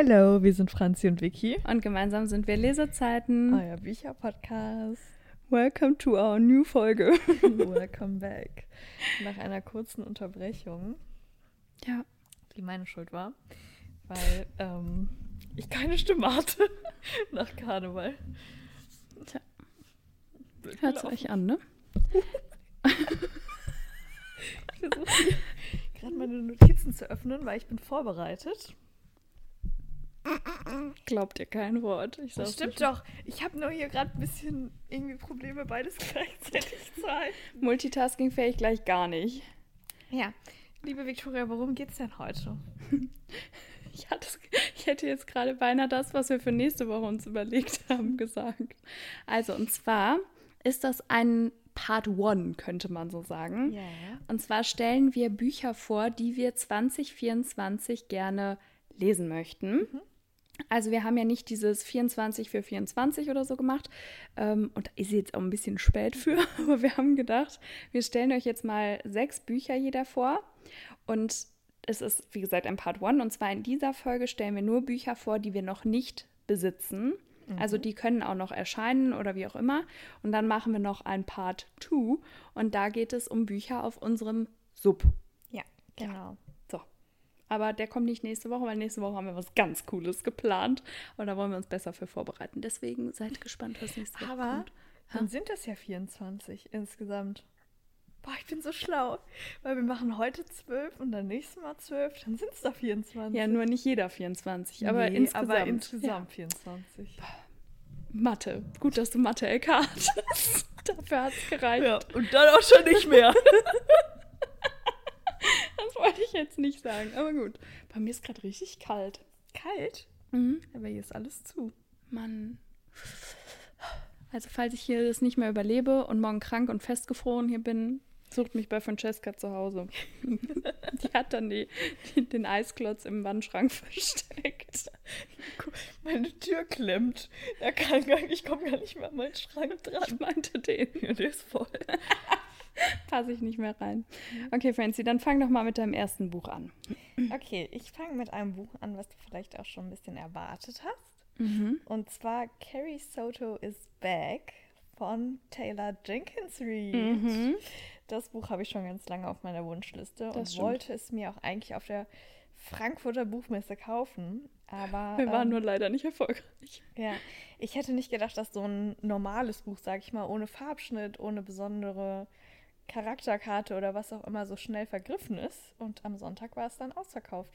Hallo, wir sind Franzi und Vicky. Und gemeinsam sind wir Lesezeiten. Euer Bücherpodcast. Welcome to our new Folge. Welcome back. Nach einer kurzen Unterbrechung. Ja. Die meine Schuld war, weil ähm, ich keine Stimme hatte nach Karneval. Tja. Hört euch an, ne? ich versuche gerade meine Notizen zu öffnen, weil ich bin vorbereitet. Glaubt ihr kein Wort. Ich das stimmt nicht. doch. Ich habe nur hier gerade ein bisschen irgendwie Probleme, beides gleichzeitig zu halten. Multitasking fähig gleich gar nicht. Ja. Liebe Viktoria, worum geht's denn heute? ich, hatte, ich hätte jetzt gerade beinahe das, was wir für nächste Woche uns überlegt haben, gesagt. Also, und zwar ist das ein Part One, könnte man so sagen. Ja. Und zwar stellen wir Bücher vor, die wir 2024 gerne lesen möchten. Mhm. Also wir haben ja nicht dieses 24 für 24 oder so gemacht. Ähm, und da ist jetzt auch ein bisschen spät für, aber wir haben gedacht, wir stellen euch jetzt mal sechs Bücher jeder vor. Und es ist, wie gesagt, ein Part One. Und zwar in dieser Folge stellen wir nur Bücher vor, die wir noch nicht besitzen. Mhm. Also die können auch noch erscheinen oder wie auch immer. Und dann machen wir noch ein Part Two. Und da geht es um Bücher auf unserem Sub. Ja, genau. Ja. Aber der kommt nicht nächste Woche, weil nächste Woche haben wir was ganz Cooles geplant. Und da wollen wir uns besser für vorbereiten. Deswegen seid gespannt, was nächste Woche Aber kommt. Dann sind das ja 24 insgesamt. Boah, ich bin so schlau. Weil wir machen heute 12 und dann nächstes Mal 12. Dann sind es da 24. Ja, nur nicht jeder 24. Aber nee, insgesamt. Aber insgesamt ja. 24. Mathe. Gut, dass du Mathe LK hattest. Dafür hat es gereicht. Ja, und dann auch schon nicht mehr. Wollte ich jetzt nicht sagen, aber gut. Bei mir ist gerade richtig kalt. Kalt? Mhm. Aber hier ist alles zu. Mann. Also, falls ich hier das nicht mehr überlebe und morgen krank und festgefroren hier bin, sucht mich bei Francesca zu Hause. die hat dann die, die, den Eisklotz im Wandschrank versteckt. Meine Tür klemmt. Er kann gar ich komme gar nicht mehr an meinen Schrank dran. Ich meinte den. Ja, der ist voll. Passe ich nicht mehr rein. Okay, Francie, dann fang doch mal mit deinem ersten Buch an. Okay, ich fange mit einem Buch an, was du vielleicht auch schon ein bisschen erwartet hast. Mhm. Und zwar Carrie Soto is Back von Taylor Jenkins Reid. Mhm. Das Buch habe ich schon ganz lange auf meiner Wunschliste das und stimmt. wollte es mir auch eigentlich auf der Frankfurter Buchmesse kaufen. Aber, Wir waren ähm, nur leider nicht erfolgreich. Ja, ich hätte nicht gedacht, dass so ein normales Buch, sag ich mal, ohne Farbschnitt, ohne besondere Charakterkarte oder was auch immer so schnell vergriffen ist. Und am Sonntag war es dann ausverkauft.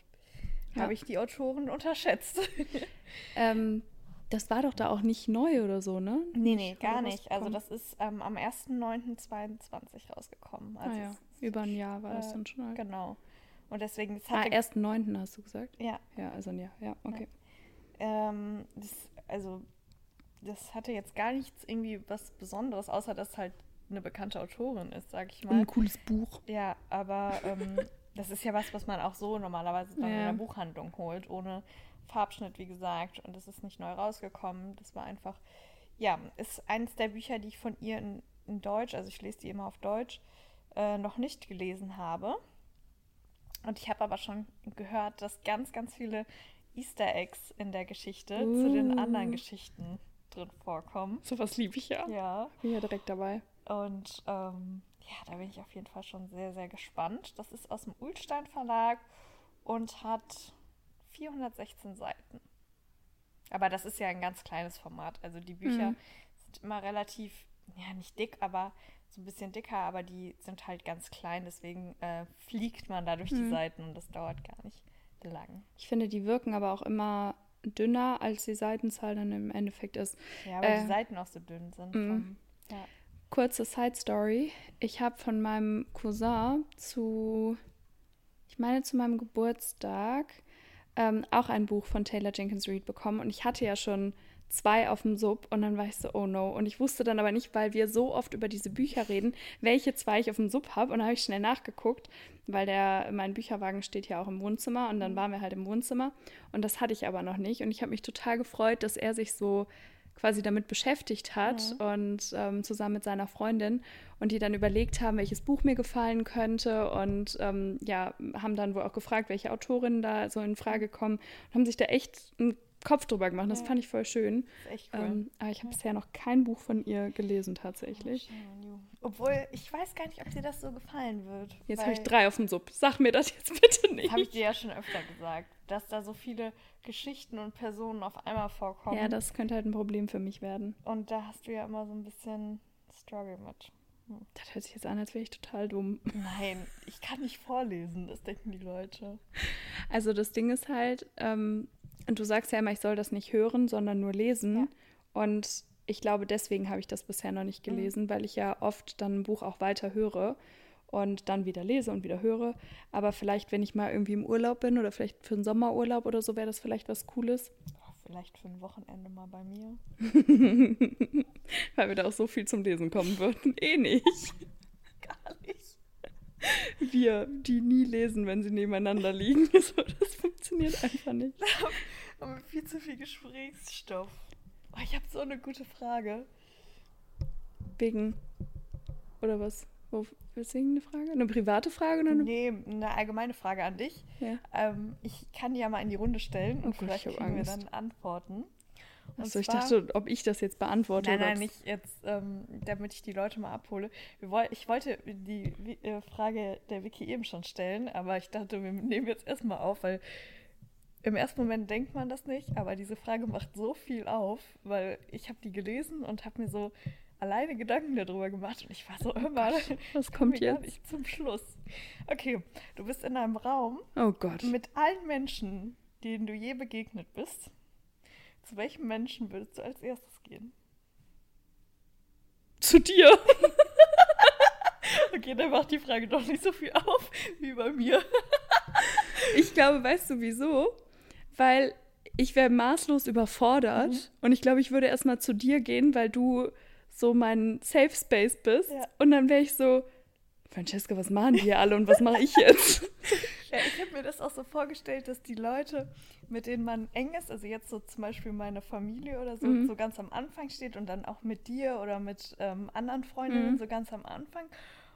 Ja. Habe ich die Autoren unterschätzt. ähm, das war doch da auch nicht neu oder so, ne? Nee, nee, gar nicht. Also das ist ähm, am 1.9.22 rausgekommen. Also ah, ja. Über ein Jahr war äh, das dann schon. Halt. Genau. Und deswegen... Das ah, 1.9. hast du gesagt? Ja. Ja, also ein Jahr. Ja, okay. Ja. Ähm, das, also das hatte jetzt gar nichts irgendwie was Besonderes, außer dass halt eine bekannte Autorin ist, sag ich mal. ein cooles Buch. Ja, aber ähm, das ist ja was, was man auch so normalerweise dann ja. in der Buchhandlung holt, ohne Farbschnitt, wie gesagt. Und das ist nicht neu rausgekommen. Das war einfach, ja, ist eines der Bücher, die ich von ihr in, in Deutsch, also ich lese die immer auf Deutsch, äh, noch nicht gelesen habe. Und ich habe aber schon gehört, dass ganz, ganz viele Easter Eggs in der Geschichte uh. zu den anderen Geschichten drin vorkommen. So was liebe ich ja. Ja. Bin ja direkt dabei. Und ähm, ja, da bin ich auf jeden Fall schon sehr, sehr gespannt. Das ist aus dem Ulstein Verlag und hat 416 Seiten. Aber das ist ja ein ganz kleines Format. Also die Bücher mhm. sind immer relativ, ja, nicht dick, aber so ein bisschen dicker, aber die sind halt ganz klein. Deswegen äh, fliegt man da durch mhm. die Seiten und das dauert gar nicht lang. Ich finde, die wirken aber auch immer dünner, als die Seitenzahl dann im Endeffekt ist. Ja, weil äh, die Seiten auch so dünn sind. Mhm. Vom, ja. Kurze Side Story. Ich habe von meinem Cousin zu, ich meine zu meinem Geburtstag, ähm, auch ein Buch von Taylor Jenkins Reid bekommen. Und ich hatte ja schon zwei auf dem Sub und dann war ich so, oh no. Und ich wusste dann aber nicht, weil wir so oft über diese Bücher reden, welche zwei ich auf dem Sub habe. Und dann habe ich schnell nachgeguckt, weil der, mein Bücherwagen steht ja auch im Wohnzimmer und dann waren wir halt im Wohnzimmer. Und das hatte ich aber noch nicht. Und ich habe mich total gefreut, dass er sich so quasi damit beschäftigt hat mhm. und ähm, zusammen mit seiner Freundin und die dann überlegt haben, welches Buch mir gefallen könnte und ähm, ja, haben dann wohl auch gefragt, welche Autorinnen da so in Frage kommen und haben sich da echt einen Kopf drüber gemacht. Das ja. fand ich voll schön. Das ist echt cool. Ähm, aber ich habe ja. bisher noch kein Buch von ihr gelesen tatsächlich. Oh, Obwohl, ich weiß gar nicht, ob dir das so gefallen wird. Jetzt habe ich drei auf dem Sub. Sag mir das jetzt bitte nicht. Habe ich dir ja schon öfter gesagt, dass da so viele Geschichten und Personen auf einmal vorkommen. Ja, das könnte halt ein Problem für mich werden. Und da hast du ja immer so ein bisschen Struggle mit. Hm. Das hört sich jetzt an, als wäre ich total dumm. Nein, ich kann nicht vorlesen, das denken die Leute. Also das Ding ist halt, ähm, und du sagst ja immer, ich soll das nicht hören, sondern nur lesen. Ja. Und ich glaube, deswegen habe ich das bisher noch nicht mhm. gelesen, mhm. weil ich ja oft dann ein Buch auch weiter höre und dann wieder lese und wieder höre. Aber vielleicht, wenn ich mal irgendwie im Urlaub bin oder vielleicht für einen Sommerurlaub oder so, wäre das vielleicht was Cooles. vielleicht für ein Wochenende mal bei mir. weil wir da auch so viel zum Lesen kommen würden. Eh nicht. Gar nicht. Wir, die nie lesen, wenn sie nebeneinander liegen. So, das funktioniert einfach nicht. haben wir viel zu viel Gesprächsstoff. Oh, ich habe so eine gute Frage. Wegen. Oder was? Wo, weswegen eine Frage? Eine private Frage? Oder eine? Nee, eine allgemeine Frage an dich. Ja. Ähm, ich kann die ja mal in die Runde stellen und oh, vielleicht kriegen Angst. wir dann Antworten. Achso, ich dachte, ob ich das jetzt beantworte. Nein, nein, nicht jetzt, ähm, damit ich die Leute mal abhole. Woll ich wollte die äh, Frage der Wiki eben schon stellen, aber ich dachte, wir nehmen jetzt erstmal auf, weil im ersten Moment denkt man das nicht, aber diese Frage macht so viel auf, weil ich habe die gelesen und habe mir so alleine Gedanken darüber gemacht und ich war so immer, oh was kommt jetzt? Nicht zum Schluss. Okay, du bist in einem Raum oh Gott. mit allen Menschen, denen du je begegnet bist. Zu welchem Menschen würdest du als erstes gehen? Zu dir. okay, dann macht die Frage doch nicht so viel auf wie bei mir. ich glaube, weißt du wieso? weil ich wäre maßlos überfordert mhm. und ich glaube, ich würde erstmal zu dir gehen, weil du so mein Safe Space bist ja. und dann wäre ich so, Francesca, was machen die hier alle und was mache ich jetzt? ja, ich habe mir das auch so vorgestellt, dass die Leute, mit denen man eng ist, also jetzt so zum Beispiel meine Familie oder so, mhm. so ganz am Anfang steht und dann auch mit dir oder mit ähm, anderen Freundinnen mhm. so ganz am Anfang.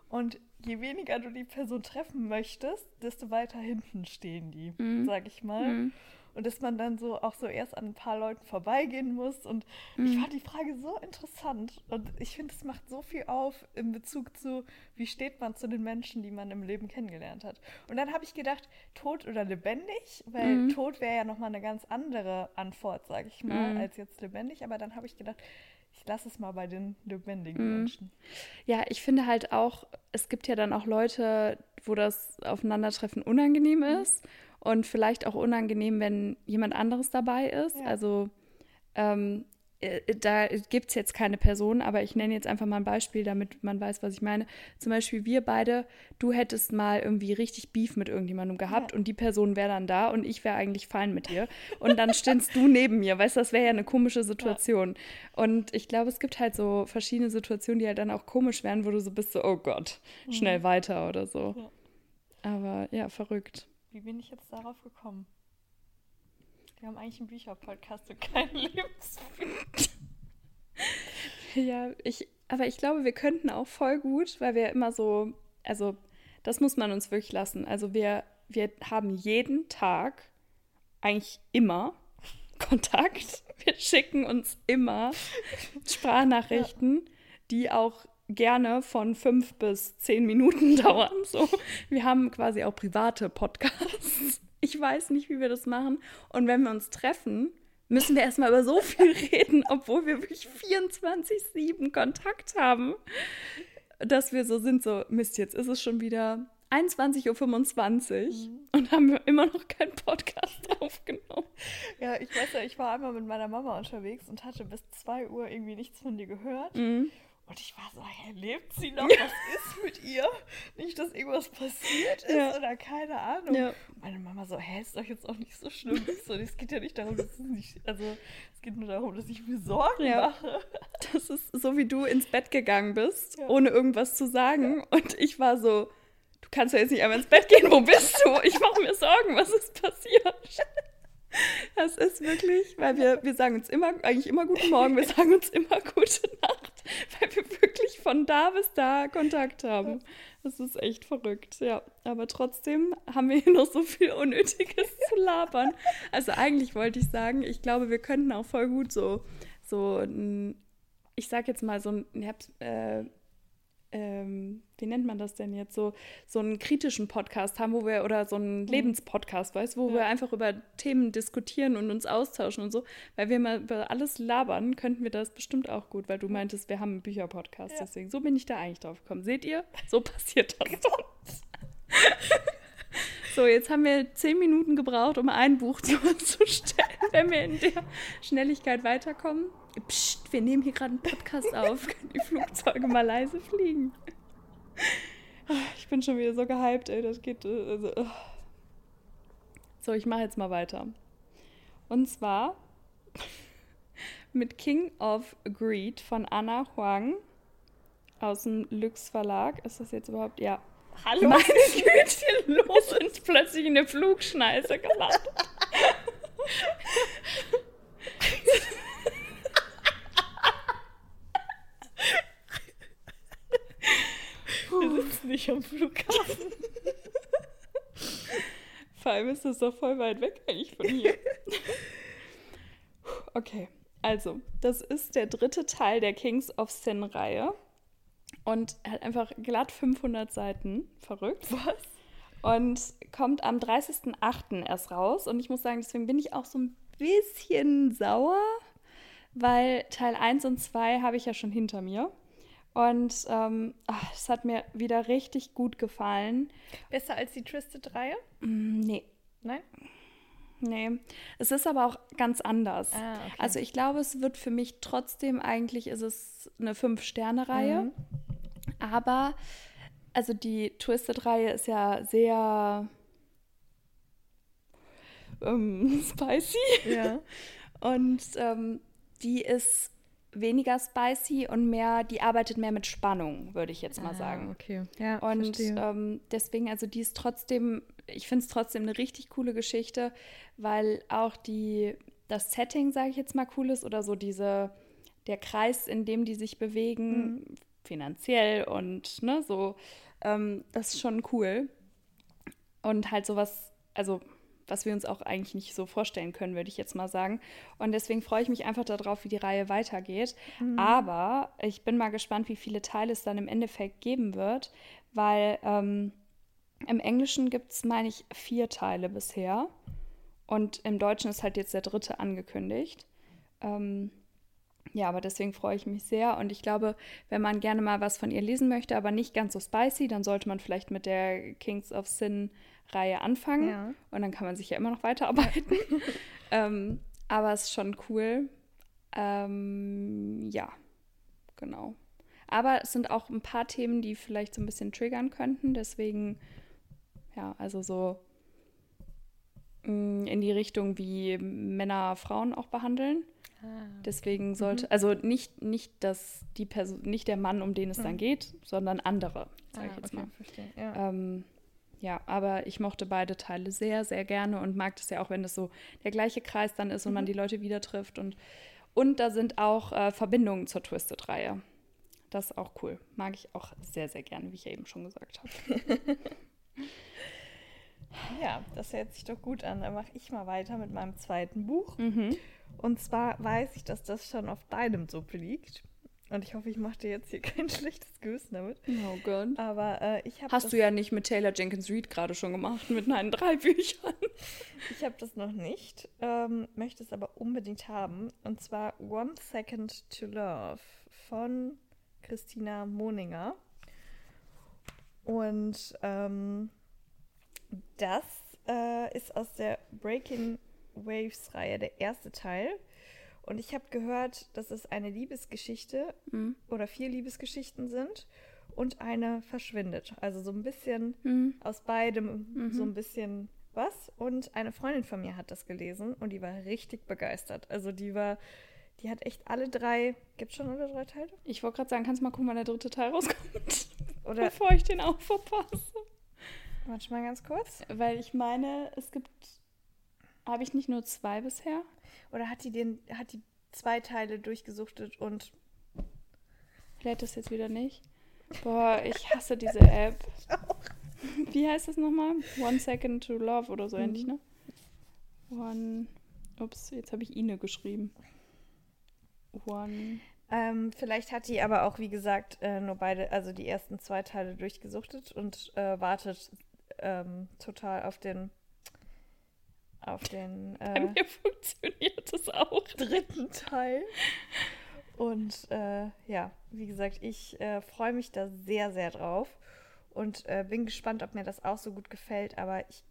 Und je weniger du die Person treffen möchtest, desto weiter hinten stehen die, mhm. sag ich mal. Mhm und dass man dann so auch so erst an ein paar Leuten vorbeigehen muss. Und mhm. ich fand die Frage so interessant und ich finde, es macht so viel auf in Bezug zu, wie steht man zu den Menschen, die man im Leben kennengelernt hat. Und dann habe ich gedacht, tot oder lebendig, weil mhm. tot wäre ja nochmal eine ganz andere Antwort, sage ich mal, mhm. als jetzt lebendig. Aber dann habe ich gedacht, ich lasse es mal bei den lebendigen mhm. Menschen. Ja, ich finde halt auch, es gibt ja dann auch Leute, wo das Aufeinandertreffen unangenehm mhm. Und vielleicht auch unangenehm, wenn jemand anderes dabei ist. Ja. Also ähm, äh, da gibt es jetzt keine Person, aber ich nenne jetzt einfach mal ein Beispiel, damit man weiß, was ich meine. Zum Beispiel wir beide, du hättest mal irgendwie richtig Beef mit irgendjemandem gehabt ja. und die Person wäre dann da und ich wäre eigentlich fein mit dir. Und dann stehst du neben mir, weißt du, das wäre ja eine komische Situation. Ja. Und ich glaube, es gibt halt so verschiedene Situationen, die halt dann auch komisch wären, wo du so bist, so, oh Gott, schnell mhm. weiter oder so. Ja. Aber ja, verrückt. Wie bin ich jetzt darauf gekommen? Wir haben eigentlich einen Bücherpodcast und keinen Lebensfilm. ja, ich, aber ich glaube, wir könnten auch voll gut, weil wir immer so, also das muss man uns wirklich lassen. Also wir, wir haben jeden Tag, eigentlich immer, Kontakt. Wir schicken uns immer Sprachnachrichten, ja. die auch gerne von fünf bis zehn Minuten dauern. So. Wir haben quasi auch private Podcasts. Ich weiß nicht, wie wir das machen. Und wenn wir uns treffen, müssen wir erstmal über so viel reden, obwohl wir wirklich 24-7 Kontakt haben, dass wir so sind, so, Mist, jetzt ist es schon wieder 21.25 Uhr mhm. und haben wir immer noch keinen Podcast aufgenommen. Ja, ich weiß ja, ich war einmal mit meiner Mama unterwegs und hatte bis 2 Uhr irgendwie nichts von dir gehört. Mhm. Und ich war so, hey, lebt sie noch? Was ist mit ihr? Nicht, dass irgendwas passiert ist ja. oder keine Ahnung. Ja. Meine Mama so, hä, ist doch jetzt auch nicht so schlimm. So, es geht ja nicht darum, dass es nicht, also es geht nur darum, dass ich mir Sorgen ja. mache. Das ist so, wie du ins Bett gegangen bist, ohne irgendwas zu sagen. Und ich war so, du kannst ja jetzt nicht einmal ins Bett gehen, wo bist du? Ich mache mir Sorgen, was ist passiert? Das ist wirklich, weil wir, wir sagen uns immer, eigentlich immer guten Morgen, wir sagen uns immer gute Nacht, weil wir wirklich von da bis da Kontakt haben. Das ist echt verrückt, ja. Aber trotzdem haben wir hier noch so viel Unnötiges zu labern. Also eigentlich wollte ich sagen, ich glaube, wir könnten auch voll gut so, so ein, ich sag jetzt mal so ein, äh, ähm, wie nennt man das denn jetzt, so, so einen kritischen Podcast haben, wo wir, oder so einen mhm. Lebenspodcast, weißt du, wo ja. wir einfach über Themen diskutieren und uns austauschen und so. Weil wir mal über alles labern, könnten wir das bestimmt auch gut, weil du meintest, wir haben einen Bücherpodcast. Ja. Deswegen, so bin ich da eigentlich drauf gekommen. Seht ihr? So passiert das. So, jetzt haben wir zehn Minuten gebraucht, um ein Buch zu, zu stellen, wenn wir in der Schnelligkeit weiterkommen. Psst, wir nehmen hier gerade einen Podcast auf. Können die Flugzeuge mal leise fliegen? Ich bin schon wieder so gehypt, ey. Das geht. Äh, also, äh. so, ich mache jetzt mal weiter. Und zwar mit King of Greed von Anna Huang aus dem Lux Verlag. Ist das jetzt überhaupt? Ja, Hallo? Meine Güte, los und plötzlich in eine Flugschneise gelandet. Wir sitzen nicht am Flughafen. Vor allem ist das doch voll weit weg eigentlich von hier. Okay, also, das ist der dritte Teil der Kings of Sin-Reihe. Und hat einfach glatt 500 Seiten. Verrückt. Was? Und kommt am 30.08. erst raus. Und ich muss sagen, deswegen bin ich auch so ein bisschen sauer, weil Teil 1 und 2 habe ich ja schon hinter mir. Und ähm, es hat mir wieder richtig gut gefallen. Besser als die Twisted-Reihe? Mm, nee. Nein? Nee. Es ist aber auch ganz anders. Ah, okay. Also ich glaube, es wird für mich trotzdem eigentlich, ist es eine Fünf-Sterne-Reihe. Mhm. Aber, also die Twisted-Reihe ist ja sehr ähm, spicy. Ja. Und ähm, die ist weniger spicy und mehr, die arbeitet mehr mit Spannung, würde ich jetzt mal ah, sagen. Okay. Ja, und ähm, deswegen, also die ist trotzdem, ich finde es trotzdem eine richtig coole Geschichte, weil auch die, das Setting, sage ich jetzt mal, cool ist oder so diese, der Kreis, in dem die sich bewegen, mhm finanziell und ne, so. Ähm, das ist schon cool. Und halt sowas, also was wir uns auch eigentlich nicht so vorstellen können, würde ich jetzt mal sagen. Und deswegen freue ich mich einfach darauf, wie die Reihe weitergeht. Mhm. Aber ich bin mal gespannt, wie viele Teile es dann im Endeffekt geben wird, weil ähm, im Englischen gibt es, meine ich, vier Teile bisher. Und im Deutschen ist halt jetzt der dritte angekündigt. Ähm, ja, aber deswegen freue ich mich sehr. Und ich glaube, wenn man gerne mal was von ihr lesen möchte, aber nicht ganz so spicy, dann sollte man vielleicht mit der Kings of Sin Reihe anfangen. Ja. Und dann kann man sich ja immer noch weiterarbeiten. ähm, aber es ist schon cool. Ähm, ja, genau. Aber es sind auch ein paar Themen, die vielleicht so ein bisschen triggern könnten. Deswegen, ja, also so mm, in die Richtung, wie Männer Frauen auch behandeln. Ah. Deswegen sollte, mhm. also nicht, nicht, dass die Person, nicht der Mann, um den es mhm. dann geht, sondern andere, sage ah, ich jetzt okay, mal. Verstehe. Ja. Ähm, ja, aber ich mochte beide Teile sehr, sehr gerne und mag das ja auch, wenn das so der gleiche Kreis dann ist und man mhm. die Leute wieder trifft. Und, und da sind auch äh, Verbindungen zur Twisted-Reihe. Das ist auch cool. Mag ich auch sehr, sehr gerne, wie ich ja eben schon gesagt habe. ja, das hört sich doch gut an. Dann mache ich mal weiter mit meinem zweiten Buch. Mhm. Und zwar weiß ich, dass das schon auf deinem Sub liegt. Und ich hoffe, ich mache dir jetzt hier kein schlechtes Gewissen damit. Oh Gott. Aber äh, ich habe. Hast du ja nicht mit Taylor Jenkins Reid gerade schon gemacht, mit meinen drei Büchern. ich habe das noch nicht, ähm, möchte es aber unbedingt haben. Und zwar One Second to Love von Christina Moninger. Und ähm, das äh, ist aus der Breaking Waves-Reihe, der erste Teil. Und ich habe gehört, dass es eine Liebesgeschichte mhm. oder vier Liebesgeschichten sind und eine verschwindet. Also so ein bisschen mhm. aus beidem, mhm. so ein bisschen was. Und eine Freundin von mir hat das gelesen und die war richtig begeistert. Also die war, die hat echt alle drei, gibt es schon alle drei Teile? Ich wollte gerade sagen, kannst du mal gucken, wann der dritte Teil rauskommt? Oder bevor ich den auch verpasse. Warte mal ganz kurz. Weil ich meine, es gibt Habe ich nicht nur zwei bisher? Oder hat die den, hat die zwei Teile durchgesuchtet und. Lädt das jetzt wieder nicht? Boah, ich hasse diese App. Wie heißt das nochmal? One Second to Love oder so mhm. ähnlich, ne? One. Ups, jetzt habe ich Ine geschrieben. One. Ähm, vielleicht hat die aber auch, wie gesagt, äh, nur beide, also die ersten zwei Teile durchgesuchtet und äh, wartet ähm, total auf den auf den äh, Bei mir funktioniert das auch. dritten Teil. Und äh, ja, wie gesagt, ich äh, freue mich da sehr, sehr drauf und äh, bin gespannt, ob mir das auch so gut gefällt, aber ich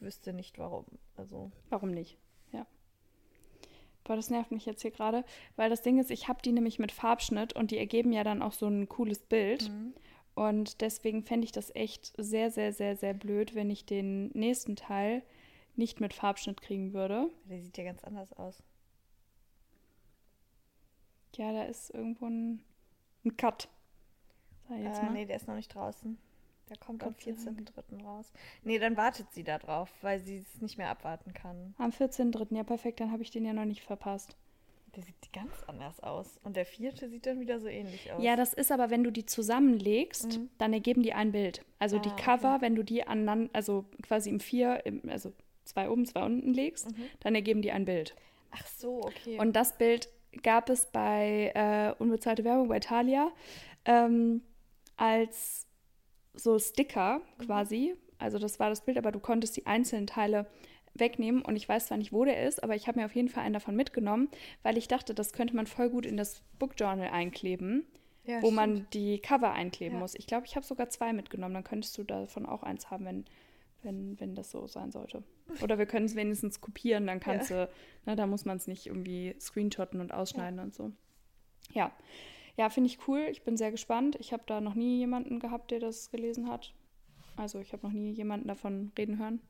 wüsste nicht warum. Also warum nicht? Ja. Boah, das nervt mich jetzt hier gerade, weil das Ding ist, ich habe die nämlich mit Farbschnitt und die ergeben ja dann auch so ein cooles Bild. Mhm. Und deswegen fände ich das echt sehr, sehr, sehr, sehr blöd, wenn ich den nächsten Teil nicht mit Farbschnitt kriegen würde. Der sieht ja ganz anders aus. Ja, da ist irgendwo ein, ein Cut. Sag jetzt äh. Nee, der ist noch nicht draußen. Der kommt Gott am 14.03. raus. Nee, dann wartet sie da drauf, weil sie es nicht mehr abwarten kann. Am 14.03. Ja, perfekt, dann habe ich den ja noch nicht verpasst. Der sieht ganz anders aus. Und der vierte sieht dann wieder so ähnlich aus. Ja, das ist aber, wenn du die zusammenlegst, mhm. dann ergeben die ein Bild. Also ah, die Cover, okay. wenn du die aneinander, also quasi im vier, im, also zwei oben, zwei unten legst, mhm. dann ergeben die ein Bild. Ach so, okay. Und das Bild gab es bei äh, Unbezahlte Werbung bei Thalia ähm, als so Sticker mhm. quasi. Mhm. Also das war das Bild, aber du konntest die einzelnen Teile wegnehmen und ich weiß zwar nicht, wo der ist, aber ich habe mir auf jeden Fall einen davon mitgenommen, weil ich dachte, das könnte man voll gut in das Book Journal einkleben, ja, wo stimmt. man die Cover einkleben ja. muss. Ich glaube, ich habe sogar zwei mitgenommen, dann könntest du davon auch eins haben, wenn, wenn, wenn das so sein sollte. Oder wir können es wenigstens kopieren, dann kannst ja. du, ne, da muss man es nicht irgendwie screenshotten und ausschneiden und so. Ja. Ja, finde ich cool. Ich bin sehr gespannt. Ich habe da noch nie jemanden gehabt, der das gelesen hat. Also ich habe noch nie jemanden davon reden hören.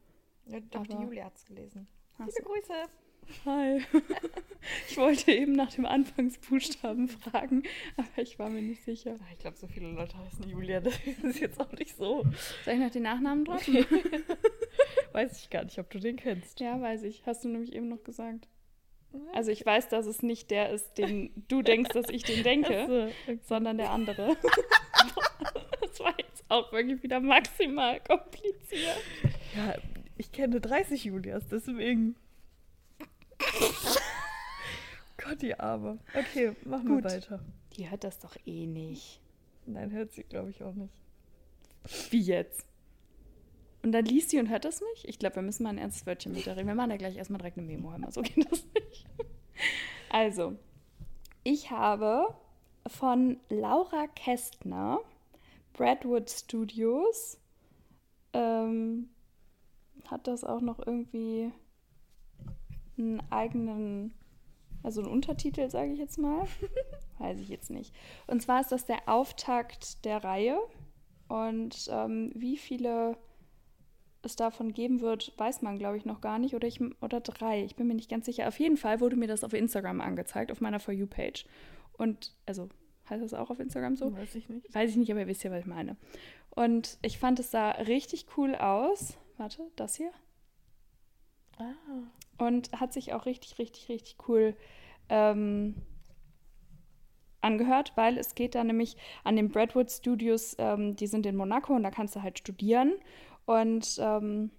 Ja, doch, die Julia hat es gelesen. Liebe. Grüße. Hi. ich wollte eben nach dem Anfangsbuchstaben fragen, aber ich war mir nicht sicher. Ich glaube, so viele Leute heißen Julia, das ist jetzt auch nicht so. Soll ich noch den Nachnamen droppen? weiß ich gar nicht, ob du den kennst. Ja, weiß ich. Hast du nämlich eben noch gesagt. Also ich weiß, dass es nicht der ist, den du denkst, dass ich den denke, so, sondern der andere. das war jetzt auch wirklich wieder maximal kompliziert. Ja, ich kenne 30 Julias, deswegen. Gott, die Arme. Okay, machen Gut. wir weiter. Die hört das doch eh nicht. Nein, hört sie, glaube ich, auch nicht. Wie jetzt? Und dann liest sie und hört das nicht? Ich glaube, wir müssen mal ein ernstes Wörtchen mit reden. Wir machen ja gleich erstmal direkt eine Memo. Hör so geht das nicht. Also, ich habe von Laura Kästner, Bradwood Studios, ähm, hat das auch noch irgendwie einen eigenen, also einen Untertitel, sage ich jetzt mal. Weiß ich jetzt nicht. Und zwar ist das der Auftakt der Reihe. Und ähm, wie viele es davon geben wird, weiß man, glaube ich, noch gar nicht. Oder, ich, oder drei. Ich bin mir nicht ganz sicher. Auf jeden Fall wurde mir das auf Instagram angezeigt, auf meiner For You-Page. Und, also, heißt das auch auf Instagram so? Weiß ich nicht. Weiß ich nicht, aber ihr wisst ja, was ich meine. Und ich fand, es sah richtig cool aus. Warte, das hier? Ah. Und hat sich auch richtig, richtig, richtig cool ähm, angehört, weil es geht da nämlich an den Bradwood Studios, ähm, die sind in Monaco und da kannst du halt studieren. Und ähm,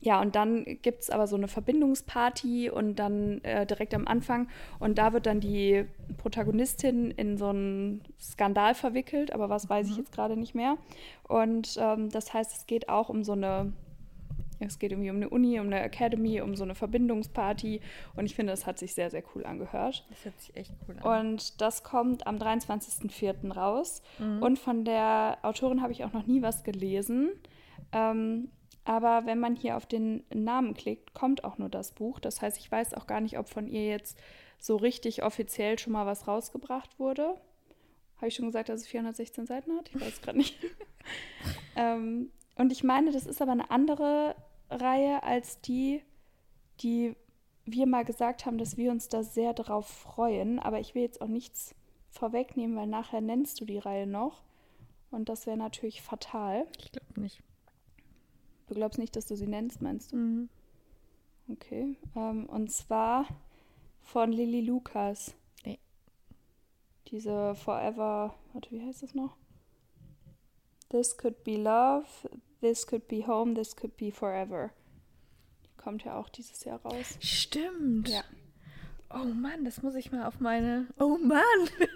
ja, und dann gibt es aber so eine Verbindungsparty und dann äh, direkt am Anfang und da wird dann die Protagonistin in so einen Skandal verwickelt, aber was weiß ich mhm. jetzt gerade nicht mehr. Und ähm, das heißt, es geht auch um so eine es geht irgendwie um eine Uni, um eine Academy, um so eine Verbindungsparty. Und ich finde, das hat sich sehr, sehr cool angehört. Das hört sich echt cool an. Und das kommt am 23.04. raus. Mhm. Und von der Autorin habe ich auch noch nie was gelesen. Ähm, aber wenn man hier auf den Namen klickt, kommt auch nur das Buch. Das heißt, ich weiß auch gar nicht, ob von ihr jetzt so richtig offiziell schon mal was rausgebracht wurde. Habe ich schon gesagt, dass es 416 Seiten hat? Ich weiß gerade nicht. ähm, und ich meine, das ist aber eine andere Reihe als die, die wir mal gesagt haben, dass wir uns da sehr darauf freuen. Aber ich will jetzt auch nichts vorwegnehmen, weil nachher nennst du die Reihe noch. Und das wäre natürlich fatal. Ich glaube nicht. Du glaubst nicht, dass du sie nennst, meinst du? Mhm. Okay. Ähm, und zwar von Lily Lucas. Nee. Diese Forever. Warte, wie heißt das noch? This could be love, this could be home, this could be forever. Die kommt ja auch dieses Jahr raus. Stimmt. Ja. Oh Mann, das muss ich mal auf meine. Oh Mann.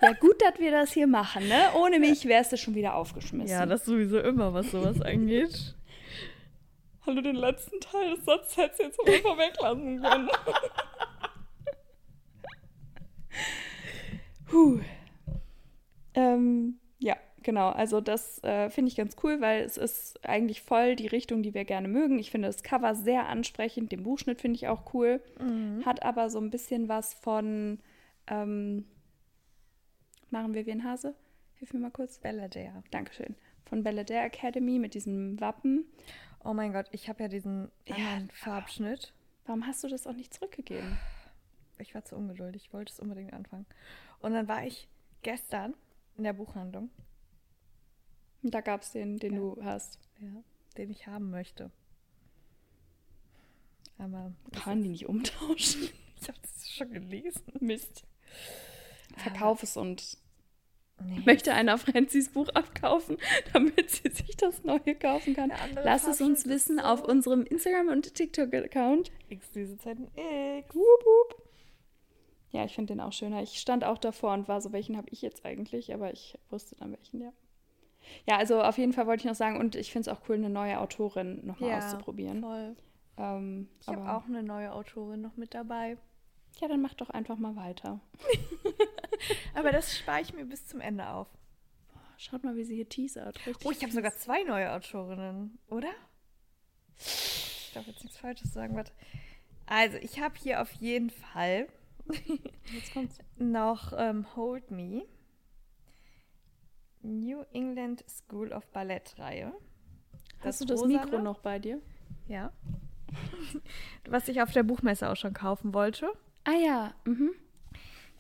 Ja, gut, dass wir das hier machen, ne? Ohne mich wärst du schon wieder aufgeschmissen. Ja, das sowieso immer, was sowas angeht. Hallo, den letzten Teil des Satzes hättest du jetzt auch einfach weglassen können. Puh. Ähm, genau. Also das äh, finde ich ganz cool, weil es ist eigentlich voll die Richtung, die wir gerne mögen. Ich finde das Cover sehr ansprechend. Den Buchschnitt finde ich auch cool. Mhm. Hat aber so ein bisschen was von ähm, Machen wir wie ein Hase? Hilf mir mal kurz. Belladere. Dankeschön. Von Belladere Academy mit diesem Wappen. Oh mein Gott, ich habe ja diesen Ja, Farbschnitt. Warum hast du das auch nicht zurückgegeben? Ich war zu ungeduldig, ich wollte es unbedingt anfangen. Und dann war ich gestern in der Buchhandlung, Und da gab es den, den Ja. du hast. ja, den ich haben möchte. Aber Kann die nicht umtauschen? ich habe das schon gelesen. Mist. Verkauf es und Nee, möchte einer Franzis Buch abkaufen, damit sie sich das neue kaufen kann. Lass es uns wissen so- auf unserem Instagram- und TikTok-Account. X diese Zeiten X. Wup, wup. Ja, ich finde den auch schöner. Ich stand auch davor und war so, welchen habe ich jetzt eigentlich? Aber ich wusste dann welchen, ja. Ja, also auf jeden Fall wollte ich noch sagen, und ich finde es auch cool, eine neue Autorin nochmal Ja, auszuprobieren. Voll. Ähm, Ich habe auch eine neue Autorin noch mit dabei. Ja, dann mach doch einfach mal weiter. Aber das spare ich mir bis zum Ende auf. Schaut mal, wie sie hier teasert. Richtig Oh, ich habe sogar zwei neue Autorinnen, oder? Ich darf jetzt nichts Falsches sagen. Warte. Also, ich habe hier auf jeden Fall noch ähm, Hold Me. New England School of Ballet Reihe. Hast du Das das Mikro noch bei dir? Ja. Was ich auf der Buchmesse auch schon kaufen wollte. Ah ja, mhm.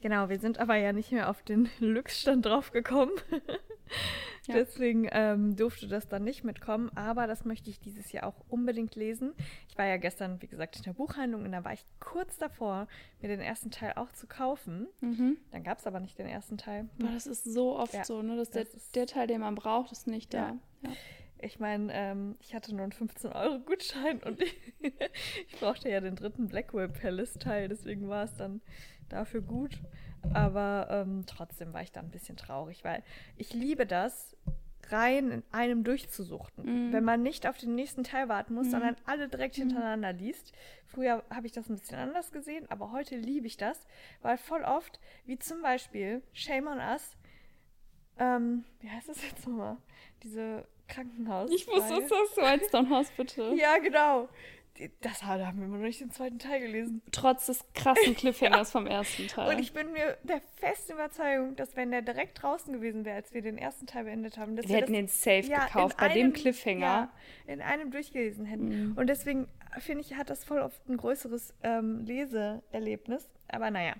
Genau, wir sind aber ja nicht mehr auf den Lux-Stand draufgekommen. Ja. Deswegen ähm, durfte das dann nicht mitkommen, aber das möchte ich dieses Jahr auch unbedingt lesen. Ich war ja gestern, wie gesagt, in der Buchhandlung und da war ich kurz davor, mir den ersten Teil auch zu kaufen. Mhm. Dann gab es aber nicht den ersten Teil. Boah, das ist so oft Ja, so, ne? Dass das der, der Teil, den man braucht, ist nicht da. Ja. Ich meine, ähm, ich hatte nur einen 15-Euro-Gutschein und ich, ich brauchte ja den dritten Blackwell Palace-Teil, deswegen war es dann dafür gut. Aber ähm, trotzdem war ich da ein bisschen traurig, weil ich liebe das, rein in einem durchzusuchten. Mhm. Wenn man nicht auf den nächsten Teil warten muss, Mhm. sondern alle direkt hintereinander liest. Früher habe ich das ein bisschen anders gesehen, aber heute liebe ich das, weil voll oft, wie zum Beispiel Shame on Us, ähm, wie heißt das jetzt nochmal? Diese Krankenhaus. Ich wusste, was das so Whitestone Hospital. Ja, genau. Das haben- wir immer noch nicht den zweiten Teil gelesen. Trotz des krassen Cliffhangers vom ersten Teil. Und ich bin mir der festen Überzeugung, dass wenn der direkt draußen gewesen wäre, als wir den ersten Teil beendet haben, dass wir hätten das, den Safe ja, gekauft bei dem einem- Cliffhanger. Ja, in einem durchgelesen hätten. Mhm. Und deswegen finde ich, hat das voll oft ein größeres ähm, Leseerlebnis. Aber naja,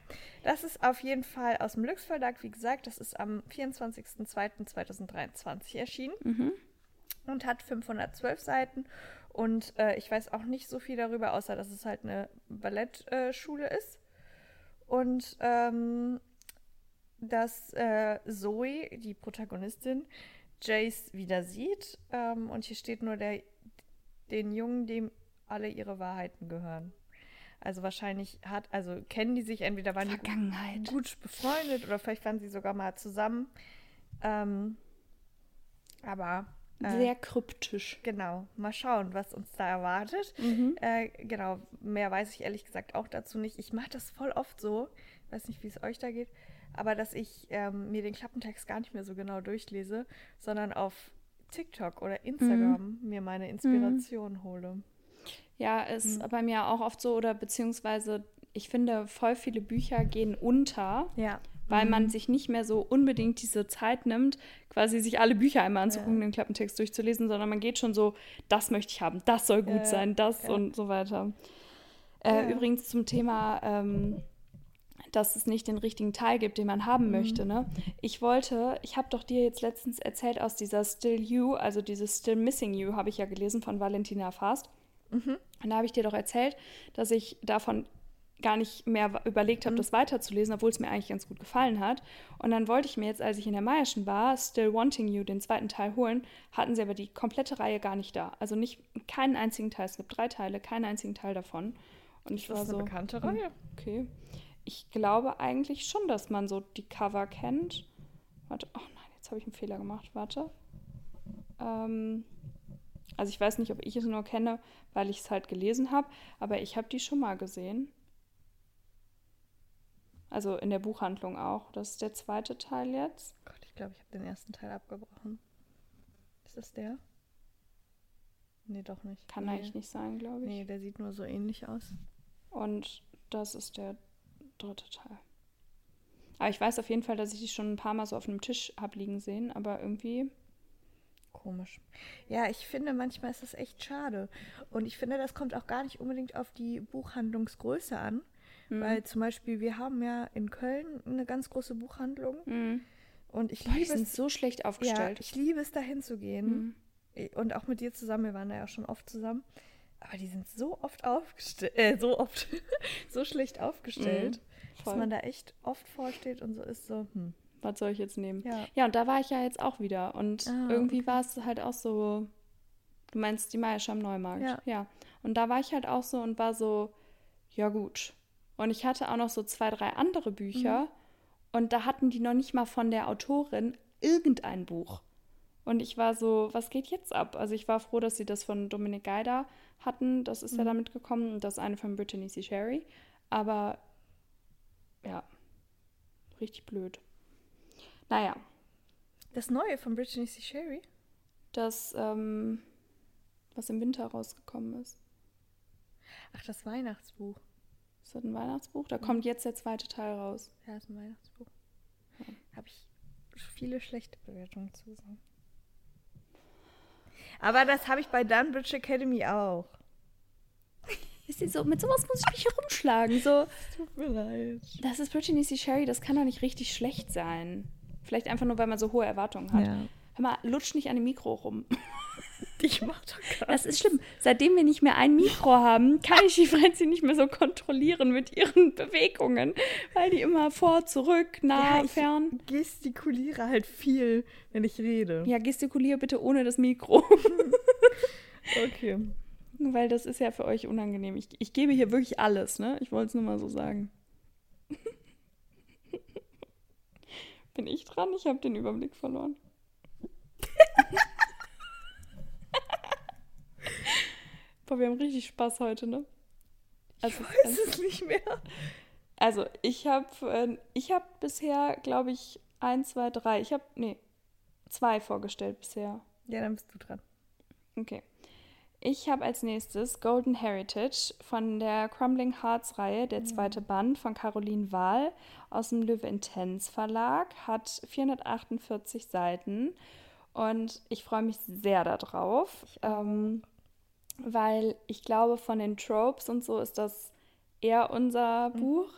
das ist auf jeden Fall aus dem Lux Verlag. Wie gesagt, das ist am 24.02.2023 erschienen. Mhm. und hat 512 Seiten. Und äh, ich weiß auch nicht so viel darüber, außer dass es halt eine Ballettschule ist. Und ähm, dass äh, Zoe, die Protagonistin, Jace wieder sieht. Ähm, und hier steht nur der, den Jungen, dem alle ihre Wahrheiten gehören. Also wahrscheinlich hat, also kennen die sich, entweder waren die Vergangenheit. gut befreundet oder vielleicht waren sie sogar mal zusammen. Ähm, aber äh, Sehr kryptisch. genau, mal schauen, was uns da erwartet. Mhm. Äh, genau, mehr weiß ich ehrlich gesagt auch dazu nicht. Ich mache das voll oft so, ich weiß nicht, wie es euch da geht, aber dass ich ähm, mir den Klappentext gar nicht mehr so genau durchlese, sondern auf TikTok oder Instagram mir meine Inspiration hole. Ja, ist Mhm. bei mir auch oft so, oder beziehungsweise ich finde, voll viele Bücher gehen unter, Ja. Weil man Mhm. sich nicht mehr so unbedingt diese Zeit nimmt, quasi sich alle Bücher einmal anzugucken, den Klappentext durchzulesen, sondern man geht schon so, das möchte ich haben, das soll gut Ja, sein, das ja. und so weiter. Äh, Ja. Übrigens zum Thema, ähm, dass es nicht den richtigen Teil gibt, den man haben Mhm. möchte. Ne? Ich wollte, ich habe doch dir jetzt letztens erzählt aus dieser Still You, also dieses Still Missing You, habe ich ja gelesen von Valentina Fast. Mhm. Und da habe ich dir doch erzählt, dass ich davon gar nicht mehr überlegt habe, mhm. das weiterzulesen, obwohl es mir eigentlich ganz gut gefallen hat. Und dann wollte ich mir jetzt, als ich in der Meierschen war, Still Wanting You, den zweiten Teil holen, hatten sie aber die komplette Reihe gar nicht da. Also nicht keinen einzigen Teil. Es gibt drei Teile, keinen einzigen Teil davon. Und ich das war ist so. Eine bekannte Reihe. Okay. Ich glaube eigentlich schon, dass man so die Cover kennt. Warte, oh nein, jetzt habe ich einen Fehler gemacht. Warte. Ähm, also ich weiß nicht, ob ich es nur kenne, weil ich es halt gelesen habe, aber ich habe die schon mal gesehen. Also in der Buchhandlung auch. Das ist der zweite Teil jetzt. Gott, ich glaube, ich habe den ersten Teil abgebrochen. Ist das der? Nee, doch nicht. Kann nee. eigentlich nicht sein, glaube ich. Nee, der sieht nur so ähnlich aus. Und das ist der dritte Teil. Aber ich weiß auf jeden Fall, dass ich die schon ein paar Mal so auf einem Tisch habe liegen sehen, aber irgendwie. Komisch. Ja, ich finde, manchmal ist das echt schade. Und ich finde, das kommt auch gar nicht unbedingt auf die Buchhandlungsgröße an. Mhm. Weil zum Beispiel, wir haben ja in Köln eine ganz große Buchhandlung. Mhm. Und ich Boah, liebe es so schlecht aufgestellt. Ja, ich liebe es, dahin zu gehen. Mhm. Und auch mit dir zusammen, wir waren da ja schon oft zusammen. Aber die sind so oft aufgestellt, äh, so oft, so schlecht aufgestellt, mhm. dass man da echt oft vorsteht und so ist so, hm. Was soll ich jetzt nehmen? Ja, ja und da war ich ja jetzt auch wieder. Und Ah, irgendwie okay. war es halt auch so. Du meinst die Maische am Neumarkt? Ja. ja. Und da war ich halt auch so und war so, ja gut. Und ich hatte auch noch so zwei, drei andere Bücher. Mhm. Und da hatten die noch nicht mal von der Autorin irgendein Buch. Und ich war so, was geht jetzt ab? Also ich war froh, dass sie das von Dominic Geider hatten. Das ist ja Mhm. damit gekommen. Und das eine von Brittany C. Sherry. Aber ja, richtig blöd. Naja, Das Neue von Brittany C. Sherry? das, ähm, was im Winter rausgekommen ist. Ach, das Weihnachtsbuch. Ist das ein Weihnachtsbuch? Da Mhm. kommt jetzt der zweite Teil raus. Ja, ist ein Weihnachtsbuch. Habe ich viele schlechte Bewertungen zu sagen. Aber das habe ich bei Dunbridge Academy auch. So, mit sowas muss ich mich herumschlagen. So, Tut mir leid. das ist Brittany C. Sherry, das kann doch nicht richtig schlecht sein. Vielleicht einfach nur, weil man so hohe Erwartungen hat. Ja. Hör mal, lutsch nicht an dem Mikro rum. Ich mach doch gar Das ist schlimm. Seitdem wir nicht mehr ein Mikro haben, kann ich die Franzi nicht mehr so kontrollieren mit ihren Bewegungen, weil die immer vor, zurück, nah, Ja, ich- fern. gestikuliere halt viel, wenn ich rede. Ja, gestikulier bitte ohne das Mikro. Okay. Weil das ist ja für euch unangenehm. Ich, ich gebe hier wirklich alles, ne? Ich wollte es nur mal so sagen. Bin ich dran? Ich habe den Überblick verloren. Boah, wir haben richtig Spaß heute, ne? Also, Ich weiß es nicht mehr. also ich habe äh, ich hab bisher, glaube ich, ein, zwei, drei. Ich habe, nee, zwei vorgestellt bisher. Ja, dann bist du dran. Okay. Ich habe als nächstes Golden Heritage von der Crumbling Hearts Reihe, der zweite Band von Caroline Wahl aus dem Löwe Intense Verlag, hat 448 Seiten und ich freue mich sehr darauf, ähm, weil ich glaube, von den Tropes und so ist das eher unser Buch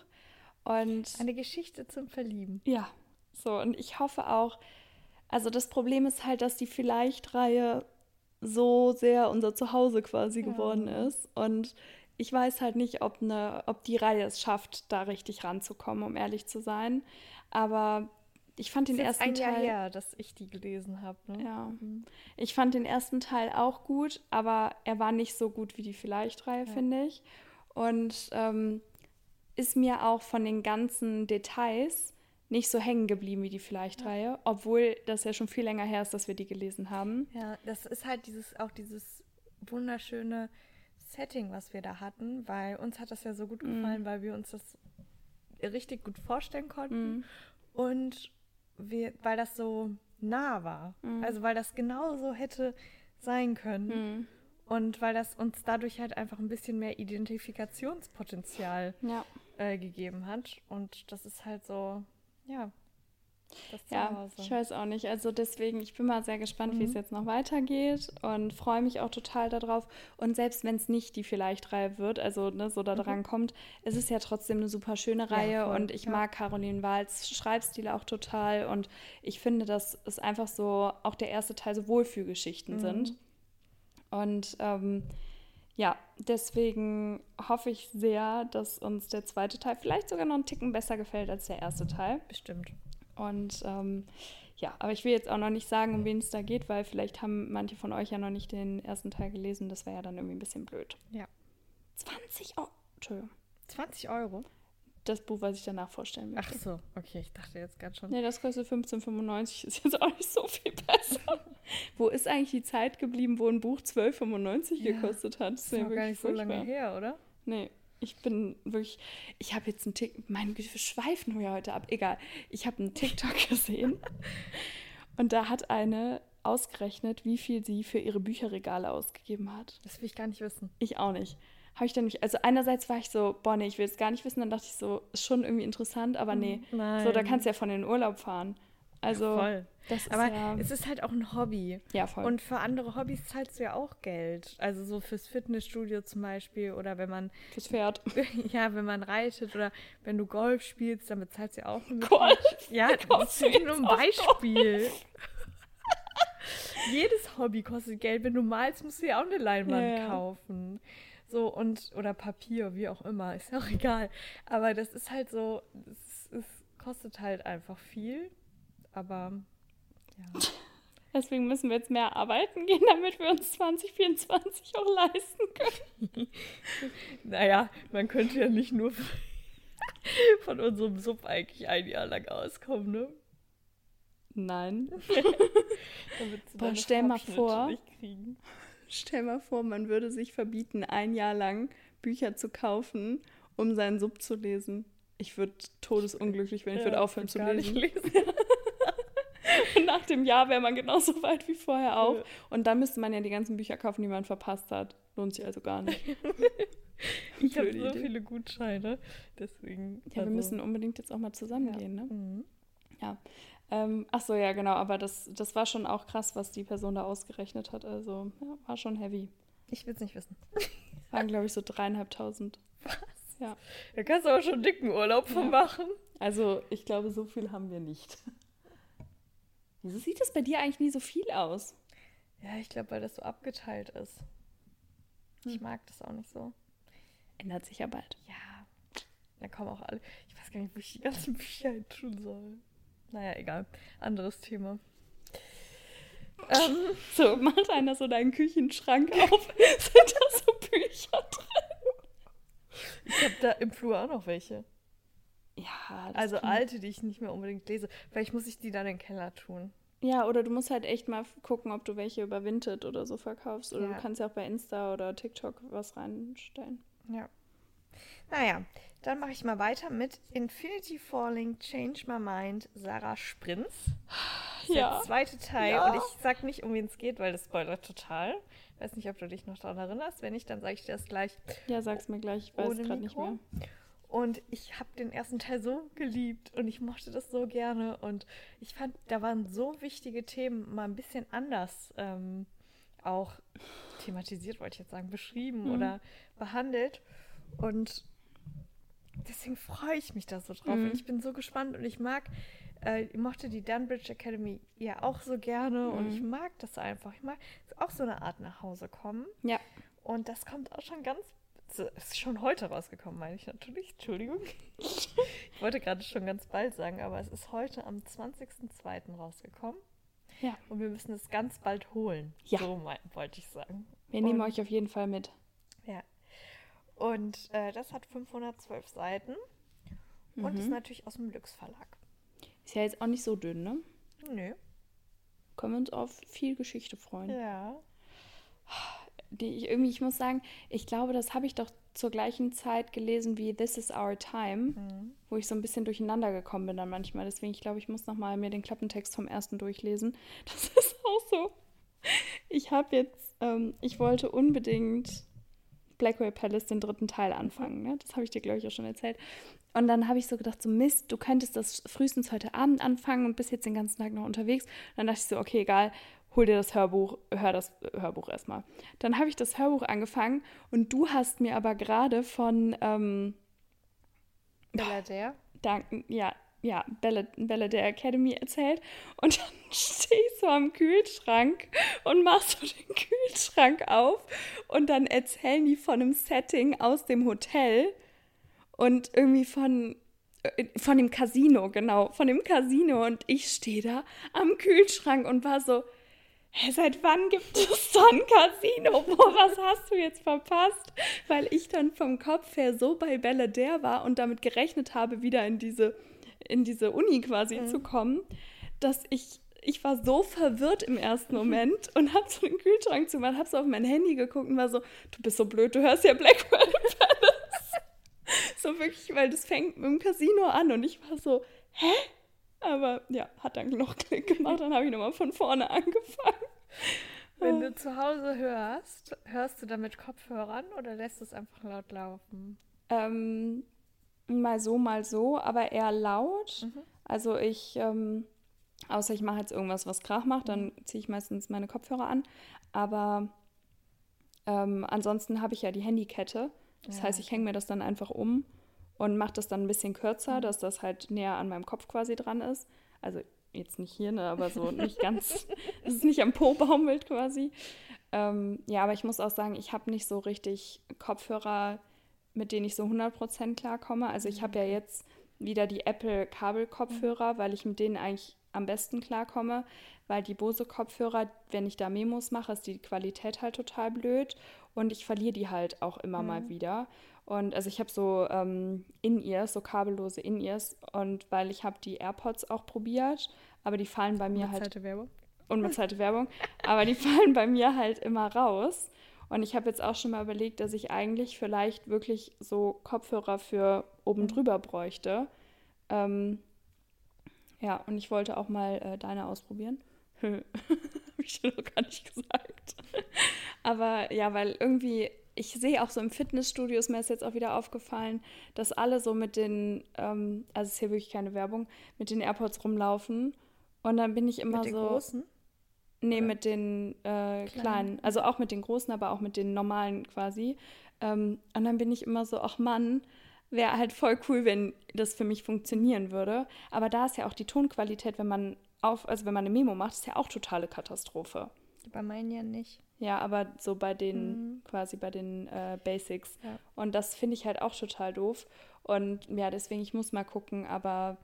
und Eine Geschichte zum Verlieben. ja, so und ich hoffe auch, also das Problem ist halt, dass die Vielleicht-Reihe so sehr unser Zuhause quasi Ja. geworden ist und ich weiß halt nicht, ob, ne, ob die Reihe es schafft, da richtig ranzukommen, um ehrlich zu sein. Aber ich fand den ersten ein Jahr Teil. her, dass ich die gelesen habe. Ne? Ja. Mhm. Ich fand den ersten Teil auch gut, aber er war nicht so gut wie die Vielleicht-Reihe, Ja. finde ich. Und ähm, ist mir auch von den ganzen Details nicht so hängen geblieben wie die Vielleicht-Reihe, obwohl das ja schon viel länger her ist, dass wir die gelesen haben. Ja, das ist halt dieses, auch dieses wunderschöne Setting, was wir da hatten, weil uns hat das ja so gut Mhm. gefallen, weil wir uns das richtig gut vorstellen konnten Mhm. und wir, weil das so nah war. Mhm. Also weil das genauso hätte sein können Mhm. und weil das uns dadurch halt einfach ein bisschen mehr Identifikationspotenzial Ja. äh, gegeben hat und das ist halt so, ja, Ja, ich weiß auch nicht. Also deswegen, ich bin mal sehr gespannt, wie es Mhm. jetzt noch weitergeht und freue mich auch total darauf. Und selbst wenn es nicht die Vielleicht-Reihe wird, also ne, so da dran kommt, ist es ja trotzdem eine super schöne Mhm. Ja, Reihe voll, und ich ja. mag Caroline Wahls Schreibstil auch total und ich finde, dass es einfach so auch der erste Teil so Wohlfühlgeschichten Mhm. sind. Und ähm, ja, deswegen hoffe ich sehr, dass uns der zweite Teil vielleicht sogar noch einen Ticken besser gefällt als der erste Teil. Bestimmt. Und ähm, ja, aber ich will jetzt auch noch nicht sagen, um wen es da geht, weil vielleicht haben manche von euch ja noch nicht den ersten Teil gelesen. Das wäre ja dann irgendwie ein bisschen blöd. Ja. 20 Euro. Entschuldigung. 20 Euro? Das Buch, was ich danach vorstellen möchte. Ach so, okay, ich dachte jetzt gerade schon. Nee, das kostet 15,95, ist jetzt auch nicht so viel besser. wo ist eigentlich die Zeit geblieben, wo ein Buch 12,95 ja, gekostet hat? Das ist ja gar nicht furchtbar. so lange her, oder? Nee, ich bin wirklich, ich habe jetzt einen TikTok, mein Güte, wir schweifen ja heute ab, egal. Ich habe einen TikTok gesehen und da hat eine ausgerechnet, wie viel sie für ihre Bücherregale ausgegeben hat. Das will ich gar nicht wissen. Ich auch nicht habe ich dann mich, also einerseits war ich so, boah, nee, ich will es gar nicht wissen, dann dachte ich so, ist schon irgendwie interessant, aber nee, Nein. so, da kannst du ja von in den Urlaub fahren. Also, ja, voll. aber ja, es ist halt auch ein Hobby. Ja, voll. Und für andere Hobbys zahlst du ja auch Geld. Also so fürs Fitnessstudio zum Beispiel oder wenn man. Fürs Pferd. Ja, wenn man reitet oder wenn du Golf spielst, dann bezahlst du ja auch ein Golf? Ja, das ist nur ein Beispiel. Jedes Hobby kostet Geld. Wenn du malst, musst du ja auch eine Leinwand ja, kaufen. So und, oder Papier, wie auch immer, ist ja auch egal. Aber das ist halt so, es, es kostet halt einfach viel. Aber ja. Deswegen müssen wir jetzt mehr arbeiten gehen, damit wir uns 2024 auch leisten können. naja, man könnte ja nicht nur von unserem Sub eigentlich ein Jahr lang auskommen, ne? Nein. Boah, stell mal vor. Stell mal vor, man würde sich verbieten, ein Jahr lang Bücher zu kaufen, um seinen Sub zu lesen. Ich würde todesunglücklich, wenn ich ja, würde aufhören zu lesen. lesen. Nach dem Jahr wäre man genauso weit wie vorher auch. Ja. Und dann müsste man ja die ganzen Bücher kaufen, die man verpasst hat. Lohnt sich also gar nicht. ich habe so Idee. viele Gutscheine. Deswegen. Ja, also. wir müssen unbedingt jetzt auch mal zusammengehen, ja. ne? Mhm. Ja. Ähm, ach so, ja, genau. Aber das, das war schon auch krass, was die Person da ausgerechnet hat. Also, ja, war schon heavy. Ich will es nicht wissen. Waren, glaube ich, so dreieinhalbtausend. Was? Ja. Da kannst du aber schon dicken Urlaub von ja. machen. Also, ich glaube, so viel haben wir nicht. Wieso sieht das bei dir eigentlich nie so viel aus? Ja, ich glaube, weil das so abgeteilt ist. Ich hm. mag das auch nicht so. Ändert sich ja bald. Ja. Da kommen auch alle. Ich weiß gar nicht, wo ich die ganzen Bücher hin tun soll. Naja, egal. Anderes Thema. Ähm, so, macht einer so deinen Küchenschrank auf. Sind da so Bücher drin? Ich habe da im Flur auch noch welche. Ja, also alte, die ich nicht mehr unbedingt lese. Vielleicht muss ich die dann in den Keller tun. Ja, oder du musst halt echt mal gucken, ob du welche über Vinted oder so verkaufst. Oder ja. du kannst ja auch bei Insta oder TikTok was reinstellen. Ja. Naja, dann mache ich mal weiter mit Infinity Falling, Change My Mind, Sarah Sprinz. Ja. Der zweite Teil. Ja. Und ich sag nicht, um wen es geht, weil das spoilert total. Weiß nicht, ob du dich noch daran erinnerst. Wenn nicht, dann sage ich dir das gleich. Ja, sag's mir gleich. Ich weiß gerade nicht mehr. Und ich habe den ersten Teil so geliebt und ich mochte das so gerne. Und ich fand, da waren so wichtige Themen mal ein bisschen anders ähm, auch thematisiert, wollte ich jetzt sagen, beschrieben mhm. oder behandelt. Und deswegen freue ich mich da so drauf. Mhm. Und ich bin so gespannt und ich mag, äh, ich mochte die Dunbridge Academy ja auch so gerne mhm. und ich mag das einfach. Ich mag auch so eine Art nach Hause kommen. Ja. Und das kommt auch schon ganz ist schon heute rausgekommen, meine ich natürlich. Entschuldigung. ich wollte gerade schon ganz bald sagen, aber es ist heute am 20.02. rausgekommen. Ja. Und wir müssen es ganz bald holen. Ja. So wollte ich sagen. Wir nehmen euch auf jeden Fall mit. Ja. Und äh, das hat 512 Seiten mhm. und ist mhm. natürlich aus dem Lux Verlag. Ist ja jetzt auch nicht so dünn, ne? Nö. Können wir uns auf viel Geschichte freuen. Ja. Die ich irgendwie, ich muss sagen, ich glaube, das habe ich doch zur gleichen Zeit gelesen wie This is Our Time, mhm. wo ich so ein bisschen durcheinander gekommen bin dann manchmal. Deswegen, ich glaube, ich muss nochmal mir den Klappentext vom ersten durchlesen. Das ist auch so. Ich habe jetzt, ähm, ich wollte unbedingt Blackwell Palace den dritten Teil anfangen. Ne? Das habe ich dir, glaube ich, auch schon erzählt. Und dann habe ich so gedacht, so Mist, du könntest das frühestens heute Abend anfangen und bist jetzt den ganzen Tag noch unterwegs. Und dann dachte ich so, okay, egal, hol dir das Hörbuch, hör das Hörbuch erstmal. Dann habe ich das Hörbuch angefangen und du hast mir aber gerade von ähm, Bella der? Danken, ja, ja, Bälle der Academy erzählt. Und dann stehe ich so am Kühlschrank und mache so den Kühlschrank auf. Und dann erzählen die von einem Setting aus dem Hotel und irgendwie von, äh, von dem Casino, genau, von dem Casino. Und ich stehe da am Kühlschrank und war so, hä, seit wann gibt es so ein Casino? Boah, was hast du jetzt verpasst? Weil ich dann vom Kopf her so bei Belle der war und damit gerechnet habe, wieder in diese, in diese Uni quasi mhm. zu kommen, dass ich ich war so verwirrt im ersten Moment und habe so den Kühlschrank zugemacht, habe so auf mein Handy geguckt und war so, du bist so blöd, du hörst ja Blackbird Palace. so wirklich, weil das fängt mit dem Casino an und ich war so, hä? Aber ja, hat dann noch Klick gemacht, dann habe ich nochmal von vorne angefangen. Wenn du zu Hause hörst, hörst du damit Kopfhörern oder lässt du es einfach laut laufen? Ähm, mal so, mal so, aber eher laut. Mhm. Also ich, ähm, außer ich mache jetzt irgendwas, was Krach macht, dann ziehe ich meistens meine Kopfhörer an. Aber ähm, ansonsten habe ich ja die Handykette. Das ja. heißt, ich hänge mir das dann einfach um und mache das dann ein bisschen kürzer, mhm. dass das halt näher an meinem Kopf quasi dran ist. Also jetzt nicht hier, ne, aber so nicht ganz, es ist nicht am Po baumelt quasi. Ähm, ja, aber ich muss auch sagen, ich habe nicht so richtig Kopfhörer, mit denen ich so 100% klarkomme. Also ich habe ja jetzt wieder die Apple Kabel-Kopfhörer, weil ich mit denen eigentlich am besten klarkomme, weil die Bose-Kopfhörer, wenn ich da Memos mache, ist die Qualität halt total blöd und ich verliere die halt auch immer mhm. mal wieder. Und also ich habe so ähm, In-Ears, so kabellose In-Ears. Und weil ich habe die AirPods auch probiert, aber die fallen bei mir halt. Werbung. Unbezahlte Werbung. Aber die fallen bei mir halt immer raus. Und ich habe jetzt auch schon mal überlegt, dass ich eigentlich vielleicht wirklich so Kopfhörer für oben drüber bräuchte. Ähm, ja, und ich wollte auch mal äh, deine ausprobieren. Habe ich dir noch gar nicht gesagt. Aber ja, weil irgendwie ich sehe auch so im Fitnessstudio, ist mir ist jetzt auch wieder aufgefallen, dass alle so mit den, ähm, also es ist hier wirklich keine Werbung, mit den AirPods rumlaufen. Und dann bin ich immer mit so. Mit den großen? Nee, Oder? mit den äh, kleinen. kleinen. Also auch mit den großen, aber auch mit den normalen quasi. Ähm, und dann bin ich immer so, ach Mann, wäre halt voll cool, wenn das für mich funktionieren würde. Aber da ist ja auch die Tonqualität, wenn man auf, also wenn man eine Memo macht, ist ja auch totale Katastrophe. Bei meinen ja nicht. Ja, aber so bei den, mhm. quasi bei den äh, Basics. Ja. Und das finde ich halt auch total doof. Und ja, deswegen, ich muss mal gucken, aber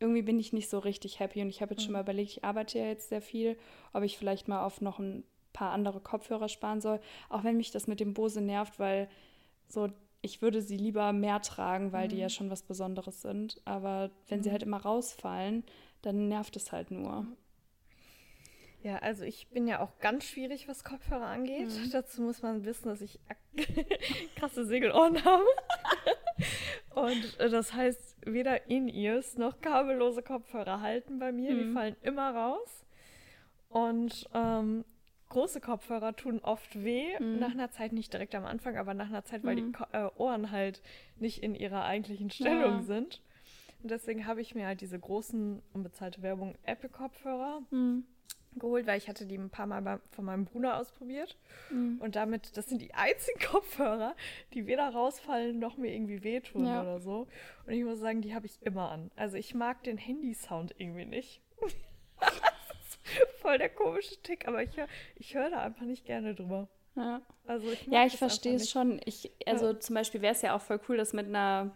irgendwie bin ich nicht so richtig happy. Und ich habe jetzt mhm. schon mal überlegt, ich arbeite ja jetzt sehr viel, ob ich vielleicht mal auf noch ein paar andere Kopfhörer sparen soll. Auch wenn mich das mit dem Bose nervt, weil so, ich würde sie lieber mehr tragen, weil mhm. die ja mhm. schon was Besonderes sind. Aber wenn sie mhm. halt immer rausfallen, dann nervt es halt nur. Ja, also ich bin ja auch ganz schwierig, was Kopfhörer angeht. Mhm. Dazu muss man wissen, dass ich krasse Segelohren habe. Und äh, das heißt, weder In-Ears noch kabellose Kopfhörer halten bei mir. Mhm. Die fallen immer raus. Und ähm, große Kopfhörer tun oft weh. Mhm. Nach einer Zeit, nicht direkt am Anfang, aber nach einer Zeit, weil mhm. die Ko äh, Ohren halt nicht in ihrer eigentlichen Stellung ja. sind. Und deswegen habe ich mir halt diese großen, unbezahlte Werbung Apple-Kopfhörer mhm geholt, weil ich hatte die ein paar Mal von meinem Bruder ausprobiert. Mhm. Und damit, das sind die einzigen Kopfhörer, die weder rausfallen noch mir irgendwie wehtun ja. oder so. Und ich muss sagen, die habe ich immer an. Also ich mag den Handy-Sound irgendwie nicht. voll der komische Tick, aber ich höre ich hör da einfach nicht gerne drüber. Ja, also ich, ja, ich verstehe es schon. Ich, also ja. zum Beispiel wäre es ja auch voll cool, das mit einer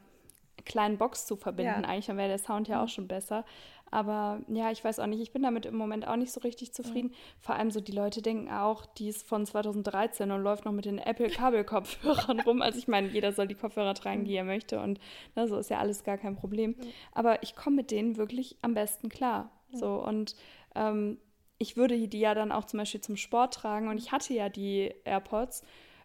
kleinen Box zu verbinden. Ja. Eigentlich dann wäre der Sound ja mhm. auch schon besser. Aber ja, ich weiß auch nicht, ich bin damit im Moment auch nicht so richtig zufrieden. Mhm. Vor allem so, die Leute denken auch, die ist von 2013 und läuft noch mit den Apple-Kabel-Kopfhörern rum. Also ich meine, jeder soll die Kopfhörer tragen, die er möchte und na, ne, so ist ja alles gar kein Problem. Mhm. Aber ich komme mit denen wirklich am besten klar. Mhm. So und ähm, ich würde die ja dann auch zum Beispiel zum Sport tragen und ich hatte ja die AirPods.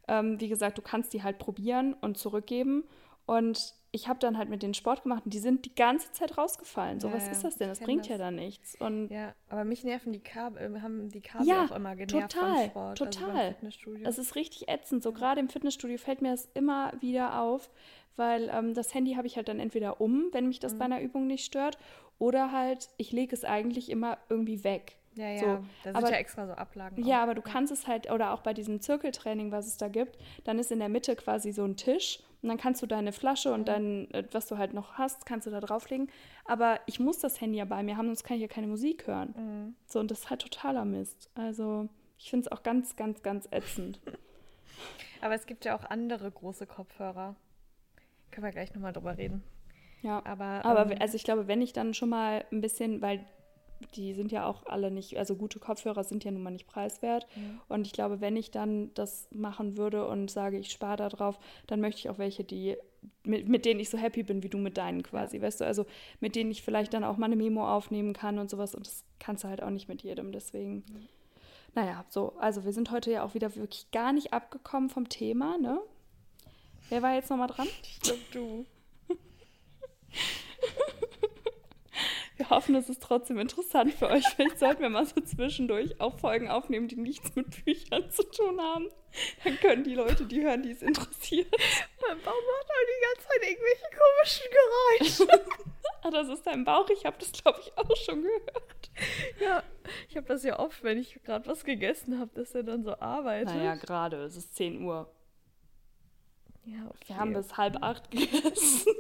Ähm, wie gesagt, du kannst die halt probieren und zurückgeben. Und ich habe dann halt mit denen Sport gemacht und die sind die ganze Zeit rausgefallen. So, ja, was ist das denn? Das bringt das. ja dann nichts. Und ja, aber mich nerven die Kabel, haben die Kabel ja, auch immer genervt total, beim Sport. Also total, also Es ist richtig ätzend. So ja. gerade im Fitnessstudio fällt mir das immer wieder auf, weil ähm, das Handy habe ich halt dann entweder um, wenn mich das mhm. bei einer Übung nicht stört, oder halt, ich lege es eigentlich immer irgendwie weg. Ja, ja, so. da sind aber, ja extra so Ablagen. Ja, auch. aber du kannst es halt, oder auch bei diesem Zirkeltraining, was es da gibt, dann ist in der Mitte quasi so ein Tisch und dann kannst du deine Flasche und dein, äh, was du halt noch hast, kannst du da drauflegen. Aber ich muss das Handy ja bei mir haben, sonst kann ich ja keine Musik hören. Mhm. So, und das ist halt totaler Mist. Also, ich finde es auch ganz, ganz, ganz ätzend. aber es gibt ja auch andere große Kopfhörer. Können wir gleich nochmal drüber reden. Ja, aber, aber ähm, also ich glaube, wenn ich dann schon mal ein bisschen, weil die sind ja auch alle nicht, also gute Kopfhörer sind ja nun mal nicht preiswert. Mhm. Und ich glaube, wenn ich dann das machen würde und sage, ich spare da drauf, dann möchte ich auch welche, die mit, mit denen ich so happy bin wie du mit deinen quasi, ja. weißt du, also mit denen ich vielleicht dann auch mal eine Memo aufnehmen kann und sowas und das kannst du halt auch nicht mit jedem, deswegen. Mhm. Naja, so, also wir sind heute ja auch wieder wirklich gar nicht abgekommen vom Thema, ne? Wer war jetzt nochmal dran? Ich glaube du. Wir hoffen, es ist trotzdem interessant für euch. Vielleicht sollten wir mal so zwischendurch auch Folgen aufnehmen, die nichts mit Büchern zu tun haben. Dann können die Leute, die hören, die es interessiert. Mein Bauch macht halt die ganze Zeit irgendwelche komischen Geräusche. ah, das ist dein Bauch. Ich habe das, glaube ich, auch schon gehört. Ja, ich habe das ja oft, wenn ich gerade was gegessen habe, dass er dann so arbeitet. Naja, gerade. Es ist 10 Uhr. Ja, okay. Wir haben bis halb acht gegessen.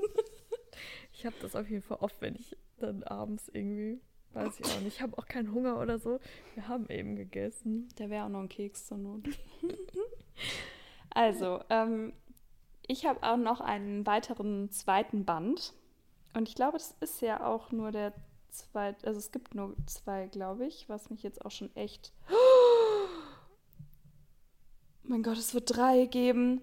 Ich habe das auf jeden Fall oft, wenn ich dann abends irgendwie, weiß ich auch nicht, ich habe auch keinen Hunger oder so. Wir haben eben gegessen. Da wäre auch noch ein Keks zur Not. also, ähm, ich habe auch noch einen weiteren zweiten Band. Und ich glaube, das ist ja auch nur der zweite, also es gibt nur zwei, glaube ich, was mich jetzt auch schon echt. Mein Gott, es wird drei geben.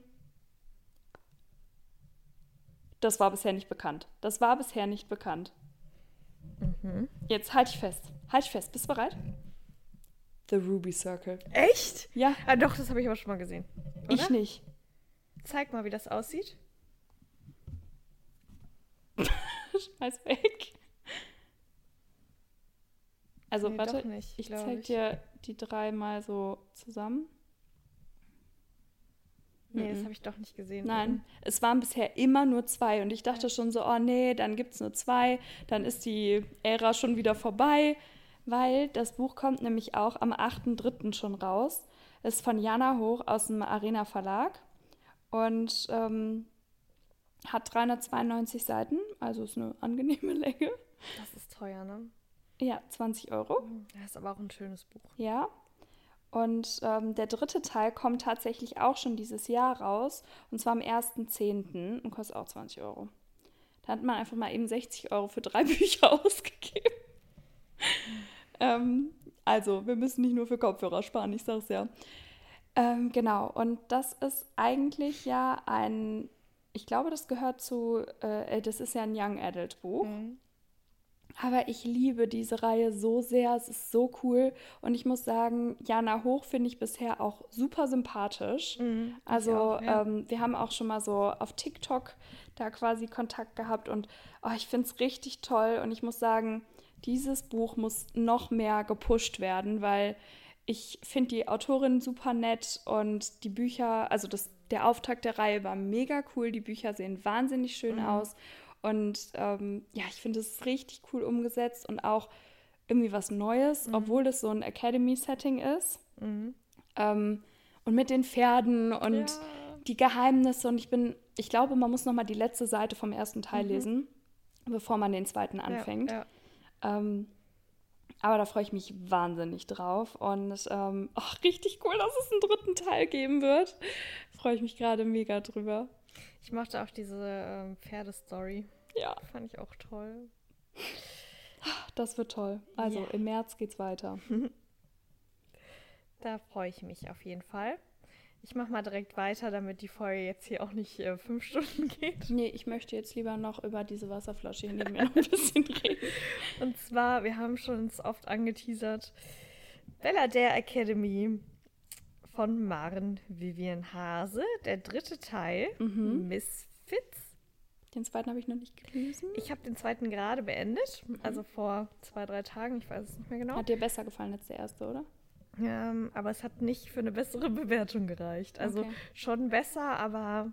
Das war bisher nicht bekannt. Das war bisher nicht bekannt. Mhm. Jetzt halt ich fest. Halt ich fest. Bist du bereit? The Ruby Circle. Echt? Ja. Ah, doch, das habe ich aber schon mal gesehen. Oder? Ich nicht. Zeig mal, wie das aussieht. Schmeiß weg. Also, nee, warte, nicht, ich zeig ich. dir die drei mal so zusammen. Nee, das habe ich doch nicht gesehen. Nein, mhm. es waren bisher immer nur zwei und ich dachte schon so, oh nee, dann gibt es nur zwei, dann ist die Ära schon wieder vorbei, weil das Buch kommt nämlich auch am 8.3. schon raus. Ist von Jana Hoch aus dem Arena Verlag und ähm, hat 392 Seiten, also ist eine angenehme Länge. Das ist teuer, ne? Ja, 20 Euro. Das ist aber auch ein schönes Buch. Ja, und ähm, der dritte Teil kommt tatsächlich auch schon dieses Jahr raus. Und zwar am 1.10. und kostet auch 20 Euro. Da hat man einfach mal eben 60 Euro für drei Bücher ausgegeben. ähm, also, wir müssen nicht nur für Kopfhörer sparen, ich sag's ja. Ähm, genau, und das ist eigentlich ja ein, ich glaube, das gehört zu, äh, das ist ja ein Young Adult Buch. Mhm. Aber ich liebe diese Reihe so sehr. Es ist so cool. Und ich muss sagen, Jana Hoch finde ich bisher auch super sympathisch. Mhm, also auch, ja. ähm, wir haben auch schon mal so auf TikTok da quasi Kontakt gehabt. Und oh, ich finde es richtig toll. Und ich muss sagen, dieses Buch muss noch mehr gepusht werden, weil ich finde die Autorin super nett und die Bücher, also das, der Auftakt der Reihe war mega cool. Die Bücher sehen wahnsinnig schön mhm. aus. Und ähm, ja, ich finde es richtig cool umgesetzt und auch irgendwie was Neues, mhm. obwohl das so ein Academy-Setting ist. Mhm. Ähm, und mit den Pferden und ja. die Geheimnisse. Und ich bin, ich glaube, man muss nochmal die letzte Seite vom ersten Teil mhm. lesen, bevor man den zweiten anfängt. Ja, ja. Ähm, aber da freue ich mich wahnsinnig drauf. Und ähm, ach, richtig cool, dass es einen dritten Teil geben wird. Freue ich mich gerade mega drüber. Ich mochte auch diese ähm, Pferdestory. Ja. Fand ich auch toll. Das wird toll. Also yeah. im März geht's weiter. da freue ich mich auf jeden Fall. Ich mache mal direkt weiter, damit die Folge jetzt hier auch nicht äh, fünf Stunden geht. Nee, ich möchte jetzt lieber noch über diese Wasserflasche hier neben mir noch ein bisschen reden. Und zwar, wir haben schon oft angeteasert, Bella Dare Academy von Maren Vivian Hase, der dritte Teil, mhm. Misfits. Den zweiten habe ich noch nicht gelesen. Ich habe den zweiten gerade beendet, mhm. also vor zwei, drei Tagen, ich weiß es nicht mehr genau. Hat dir besser gefallen als der erste, oder? Ähm, aber es hat nicht für eine bessere Bewertung gereicht. Also okay. schon besser, aber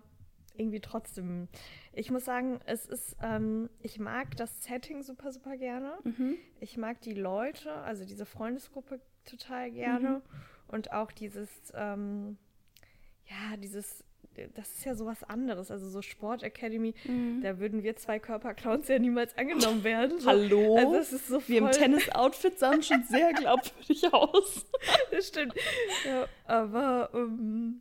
irgendwie trotzdem. Ich muss sagen, es ist, ähm, ich mag das Setting super, super gerne. Mhm. Ich mag die Leute, also diese Freundesgruppe total gerne. Mhm. Und auch dieses, ähm, ja, dieses das ist ja sowas anderes. Also so Sport Academy, mhm. da würden wir zwei Körperclowns ja niemals angenommen werden. So. Hallo? Also es ist so Wir im Tennis-Outfit sahen schon sehr glaubwürdig aus. das stimmt. Ja, aber um,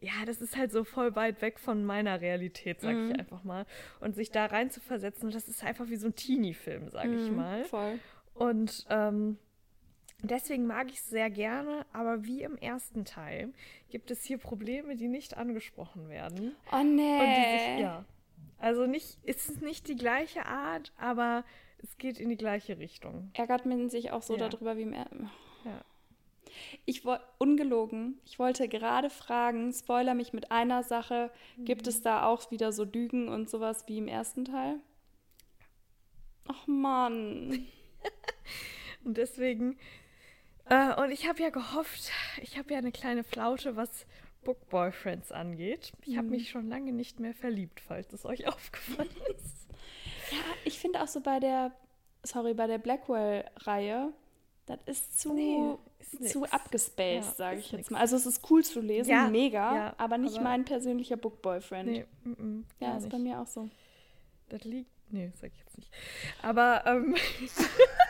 ja, das ist halt so voll weit weg von meiner Realität, sag mhm. ich einfach mal. Und sich da rein zu versetzen, das ist einfach wie so ein Teenie-Film, sag mhm, ich mal. Voll. Und ähm, Deswegen mag ich es sehr gerne, aber wie im ersten Teil gibt es hier Probleme, die nicht angesprochen werden. Oh nee. Sich, ja. Also nicht, ist es nicht die gleiche Art, aber es geht in die gleiche Richtung. Ärgert man sich auch so ja. darüber, wie mehr. Ja. Ich wollte, ungelogen, ich wollte gerade fragen, spoiler mich mit einer Sache, mhm. gibt es da auch wieder so Lügen und sowas wie im ersten Teil? Ach Mann. und deswegen äh, und ich habe ja gehofft, ich habe ja eine kleine Flaute, was Book Boyfriends angeht. Ich habe mhm. mich schon lange nicht mehr verliebt, falls es euch aufgefallen ist. Ja, ich finde auch so bei der, sorry, bei der Blackwell-Reihe, das ist zu, nee, ist zu abgespaced, ja, sage ich jetzt nix. mal. Also es ist cool zu lesen, ja, mega, ja, aber nicht aber mein persönlicher Book Boyfriend. Nee, m -m, ja, ist nicht. bei mir auch so. Das liegt, nee, sag ich jetzt nicht. Aber, ähm,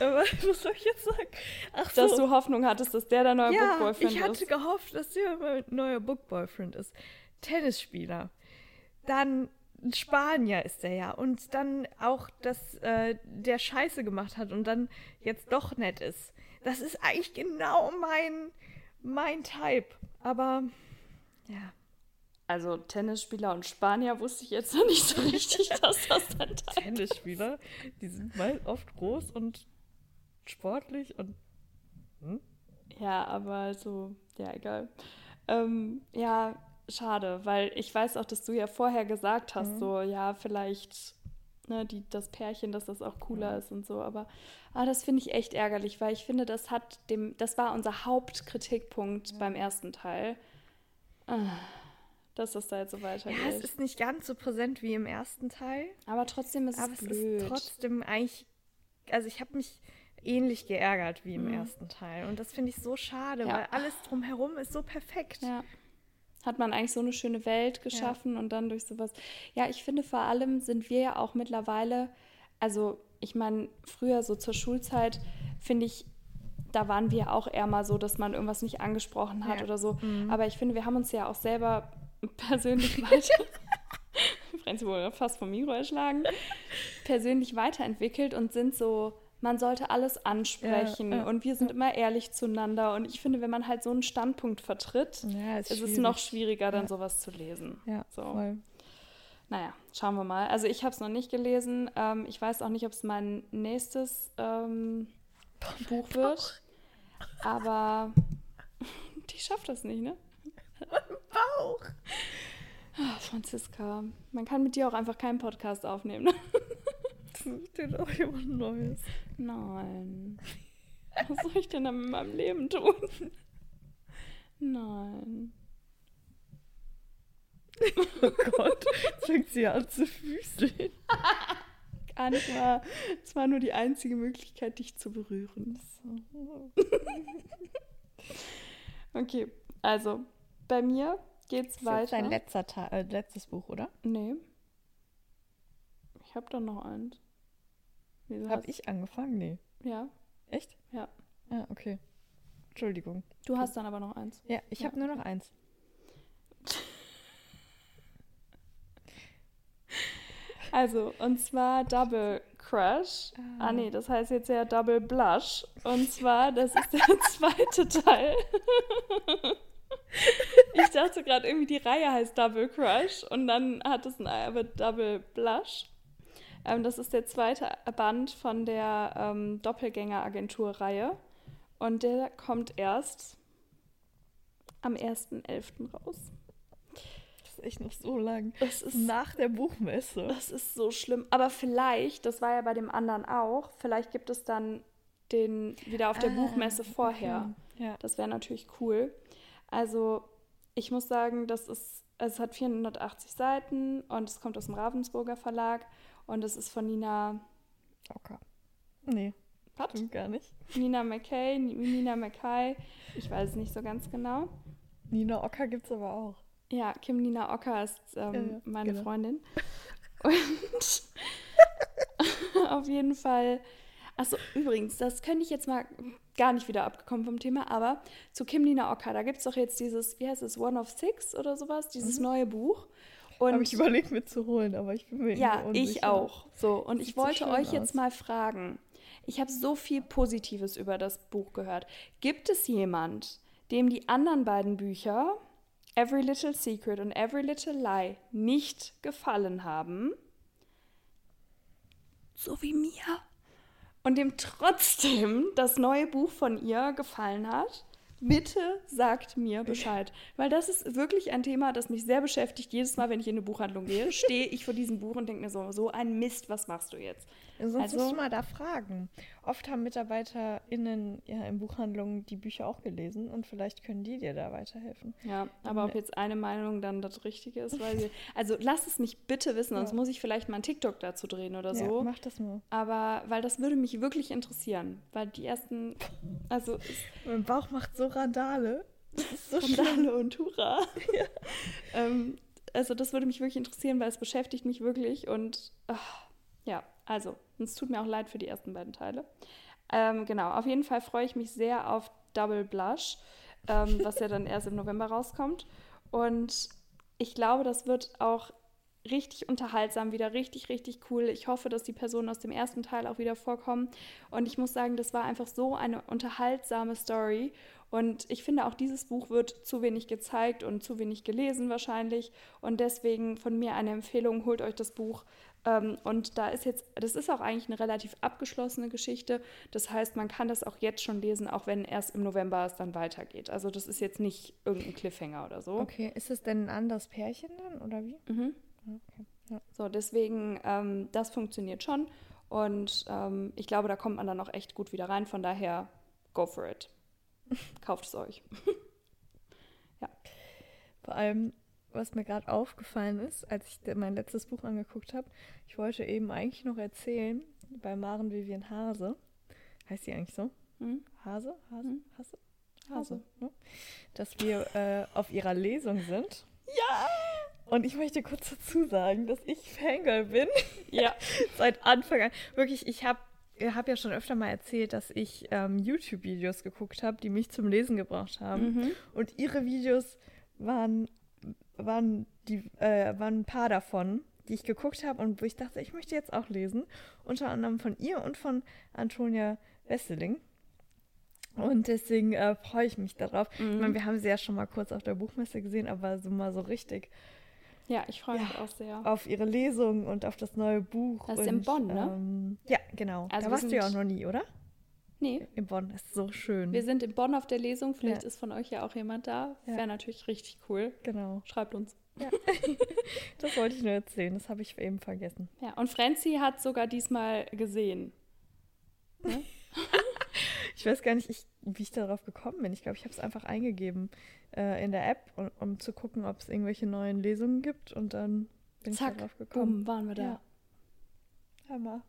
Aber was soll ich jetzt sagen? Ach so. Dass du Hoffnung hattest, dass der der neue ja, Bookboyfriend ist. ich hatte ist. gehofft, dass der mein neuer Bookboyfriend ist. Tennisspieler. Dann Spanier ist der ja. Und dann auch, dass äh, der Scheiße gemacht hat und dann jetzt doch nett ist. Das ist eigentlich genau mein, mein Type. Aber ja. Also Tennisspieler und Spanier wusste ich jetzt noch nicht so richtig, dass das dann Tennisspieler, die sind mal oft groß und sportlich und. Hm? Ja, aber so, ja, egal. Ähm, ja, schade, weil ich weiß auch, dass du ja vorher gesagt hast, mhm. so, ja, vielleicht ne, die, das Pärchen, dass das auch cooler mhm. ist und so, aber ah, das finde ich echt ärgerlich, weil ich finde, das hat dem, das war unser Hauptkritikpunkt mhm. beim ersten Teil. Ah, dass das da jetzt so weitergeht. Ja, es ist nicht ganz so präsent wie im ersten Teil. Aber trotzdem ist aber es, es blöd. ist trotzdem eigentlich, also ich habe mich ähnlich geärgert wie im mhm. ersten Teil. Und das finde ich so schade, ja. weil alles drumherum ist so perfekt. Ja. Hat man eigentlich so eine schöne Welt geschaffen ja. und dann durch sowas. Ja, ich finde vor allem sind wir ja auch mittlerweile, also ich meine, früher so zur Schulzeit, finde ich, da waren wir auch eher mal so, dass man irgendwas nicht angesprochen hat oder so. Mhm. Aber ich finde, wir haben uns ja auch selber persönlich weiter. Franzi wurde fast vom Mikro erschlagen. persönlich weiterentwickelt und sind so man sollte alles ansprechen ja, ja, und wir sind ja. immer ehrlich zueinander. Und ich finde, wenn man halt so einen Standpunkt vertritt, ist, ist es noch schwieriger, dann sowas zu lesen. Ja, so. voll. Naja, schauen wir mal. Also ich habe es noch nicht gelesen. Ähm, ich weiß auch nicht, ob es mein nächstes ähm, Buch wird. Aber die schafft das nicht, ne? Bauch. Oh, Franziska, man kann mit dir auch einfach keinen Podcast aufnehmen. Dir doch jemand Neues. Nein. Was soll ich denn dann mit meinem Leben tun? Nein. Oh Gott, jetzt fängt sie an zu füßeln. Gar nicht mal. Es war nur die einzige Möglichkeit, dich zu berühren. okay, also bei mir geht's das weiter. Das ist dein letzter äh, letztes Buch, oder? Nee. Ich habe da noch eins. Habe ich angefangen? Nee. Ja. Echt? Ja. Ja, okay. Entschuldigung. Du hast dann aber noch eins. Ja, ich ja. habe nur noch eins. Also, und zwar Double Crush. Ah. ah, nee, das heißt jetzt ja Double Blush. Und zwar, das ist der zweite Teil. ich dachte gerade irgendwie, die Reihe heißt Double Crush und dann hat es ein aber Double Blush. Ähm, das ist der zweite Band von der ähm, Doppelgänger-Agentur-Reihe. Und der kommt erst am 1.11. raus. Das ist echt noch so lang. Das ist nach der Buchmesse. Das ist so schlimm. Aber vielleicht, das war ja bei dem anderen auch, vielleicht gibt es dann den wieder auf der ah, Buchmesse vorher. Okay. Ja. Das wäre natürlich cool. Also ich muss sagen, das ist, es hat 480 Seiten und es kommt aus dem Ravensburger Verlag und es ist von Nina. Ocker. Nee. Was? Stimmt gar nicht. Nina McKay, Nina McKay. Ich weiß es nicht so ganz genau. Nina Ocker gibt es aber auch. Ja, Kim Nina Ocker ist ähm, ja, ja, meine genau. Freundin. Und auf jeden Fall. Achso, übrigens, das könnte ich jetzt mal gar nicht wieder abgekommen vom Thema, aber zu Kim Nina Ocker, da gibt es doch jetzt dieses, wie heißt es, One of Six oder sowas, dieses mhm. neue Buch. Und Habe ich überlegt mitzuholen, aber ich bin mir Ja, ich auch. So, und ich wollte so euch aus. jetzt mal fragen. Ich habe so viel Positives über das Buch gehört. Gibt es jemand, dem die anderen beiden Bücher, Every Little Secret und Every Little Lie, nicht gefallen haben? So wie mir und dem trotzdem das neue Buch von ihr gefallen hat, bitte sagt mir Bescheid. Weil das ist wirklich ein Thema, das mich sehr beschäftigt. Jedes Mal, wenn ich in eine Buchhandlung gehe, stehe ich vor diesem Buch und denke mir so, so ein Mist, was machst du jetzt? Sonst also, musst du mal da fragen. Oft haben MitarbeiterInnen ja in Buchhandlungen die Bücher auch gelesen und vielleicht können die dir da weiterhelfen. Ja, aber ob jetzt eine Meinung dann das Richtige ist, weil sie. Also lass es mich bitte wissen, sonst ja. muss ich vielleicht mal einen TikTok dazu drehen oder so. Ja, mach das mal. Aber weil das würde mich wirklich interessieren. Weil die ersten. Also. mein Bauch macht so Randale. Das ist so Randale und Hurra. Ja. ähm, also das würde mich wirklich interessieren, weil es beschäftigt mich wirklich und ach, ja, also es tut mir auch leid für die ersten beiden Teile. Ähm, genau, auf jeden Fall freue ich mich sehr auf Double Blush, ähm, was ja dann erst im November rauskommt. Und ich glaube, das wird auch richtig unterhaltsam, wieder richtig, richtig cool. Ich hoffe, dass die Personen aus dem ersten Teil auch wieder vorkommen. Und ich muss sagen, das war einfach so eine unterhaltsame Story. Und ich finde, auch dieses Buch wird zu wenig gezeigt und zu wenig gelesen wahrscheinlich. Und deswegen von mir eine Empfehlung, holt euch das Buch. Ähm, und da ist jetzt, das ist auch eigentlich eine relativ abgeschlossene Geschichte. Das heißt, man kann das auch jetzt schon lesen, auch wenn erst im November es dann weitergeht. Also das ist jetzt nicht irgendein Cliffhanger oder so. Okay, ist es denn ein anderes Pärchen dann oder wie? Mhm. Okay. Ja. So, deswegen, ähm, das funktioniert schon. Und ähm, ich glaube, da kommt man dann auch echt gut wieder rein. Von daher, go for it. Kauft es euch. ja. Vor allem, was mir gerade aufgefallen ist, als ich mein letztes Buch angeguckt habe, ich wollte eben eigentlich noch erzählen, bei Maren Vivian Hase, heißt sie eigentlich so? Hm? Hase? Hase? Hm? Hase? Hase, ne? Dass wir äh, auf ihrer Lesung sind. Ja! Und ich möchte kurz dazu sagen, dass ich Fangirl bin. Ja. Seit Anfang an. Wirklich, ich habe hab ja schon öfter mal erzählt, dass ich ähm, YouTube-Videos geguckt habe, die mich zum Lesen gebracht haben. Mhm. Und ihre Videos waren waren, die, äh, waren ein paar davon, die ich geguckt habe und wo ich dachte, ich möchte jetzt auch lesen. Unter anderem von ihr und von Antonia Wesseling. Und deswegen äh, freue ich mich darauf. Mhm. Ich meine, wir haben sie ja schon mal kurz auf der Buchmesse gesehen, aber so mal so richtig. Ja, ich freue mich auch sehr. Auf ihre Lesung und auf das neue Buch. Das ist und, in Bonn, ne? Ähm, ja, genau. Also da warst du ja auch noch nie, oder? Nee. In Bonn ist so schön. Wir sind in Bonn auf der Lesung. Vielleicht ja. ist von euch ja auch jemand da. Ja. Wäre natürlich richtig cool. Genau. Schreibt uns. Ja. das wollte ich nur erzählen. Das habe ich eben vergessen. Ja, und Franzi hat sogar diesmal gesehen. Ne? ich weiß gar nicht, ich, wie ich darauf gekommen bin. Ich glaube, ich habe es einfach eingegeben äh, in der App, um, um zu gucken, ob es irgendwelche neuen Lesungen gibt. Und dann bin Zack, ich darauf gekommen. Bumm, waren wir da. Ja. Hammer.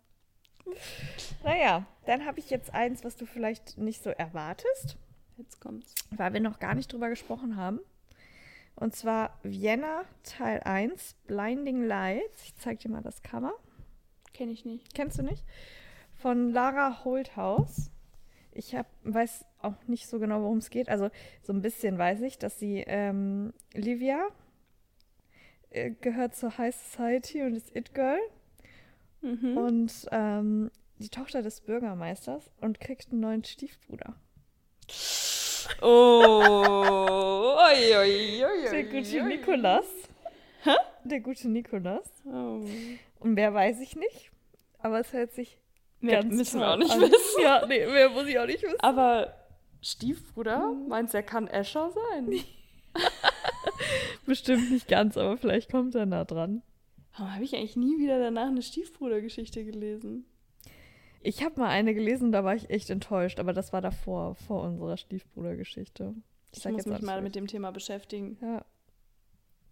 Naja, dann habe ich jetzt eins, was du vielleicht nicht so erwartest. Jetzt kommt's. Weil wir noch gar nicht drüber gesprochen haben. Und zwar Vienna Teil 1, Blinding Lights. Ich zeige dir mal das Cover. Kenne ich nicht. Kennst du nicht? Von Lara Holthaus. Ich hab, weiß auch nicht so genau, worum es geht. Also so ein bisschen weiß ich, dass sie ähm, Livia äh, gehört zur High Society und ist It Girl. Mhm. Und ähm, die Tochter des Bürgermeisters und kriegt einen neuen Stiefbruder. Oh, oi, oi, oi, der gute Nikolas. Hä? Der gute Nikolas. Oh. Und wer weiß ich nicht. Aber es hört sich mehr ganz müssen wir auch nicht an. wissen. Ja, nee, mehr muss ich auch nicht wissen. Aber Stiefbruder, mhm. meinst du, er kann Escher sein? Bestimmt nicht ganz, aber vielleicht kommt er nah dran. Warum habe ich eigentlich nie wieder danach eine Stiefbrudergeschichte gelesen? Ich habe mal eine gelesen, da war ich echt enttäuscht, aber das war davor, vor unserer Stiefbrudergeschichte. Ich, ich muss mich mal mit dem Thema beschäftigen. Ja.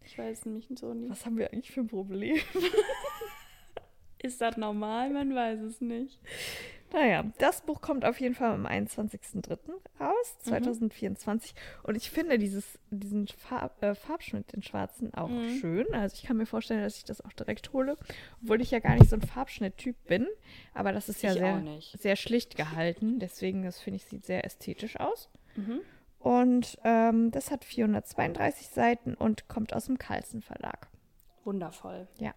Ich weiß nämlich so nicht. Was haben wir eigentlich für ein Problem? Ist das normal? Man weiß es nicht. Naja, das Buch kommt auf jeden Fall am 21.03. raus, 2024. Mhm. Und ich finde dieses, diesen Farb, äh, Farbschnitt, den schwarzen, auch mhm. schön. Also ich kann mir vorstellen, dass ich das auch direkt hole. Obwohl ich ja gar nicht so ein Farbschnitt-Typ bin. Aber das ist ja sehr, sehr schlicht gehalten. Deswegen, das finde ich, sieht sehr ästhetisch aus. Mhm. Und ähm, das hat 432 Seiten und kommt aus dem Carlsen Verlag. Wundervoll. Ja.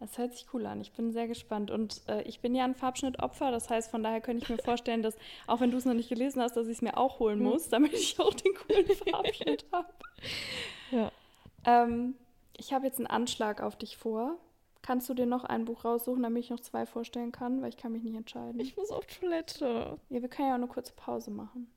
Das hört sich cool an. Ich bin sehr gespannt. Und äh, ich bin ja ein Farbschnittopfer. Das heißt, von daher könnte ich mir vorstellen, dass, auch wenn du es noch nicht gelesen hast, dass ich es mir auch holen hm. muss, damit ich auch den coolen Farbschnitt habe. Ja. Ähm, ich habe jetzt einen Anschlag auf dich vor. Kannst du dir noch ein Buch raussuchen, damit ich noch zwei vorstellen kann? Weil ich kann mich nicht entscheiden. Ich muss auf Toilette. Ja, wir können ja auch eine kurze Pause machen.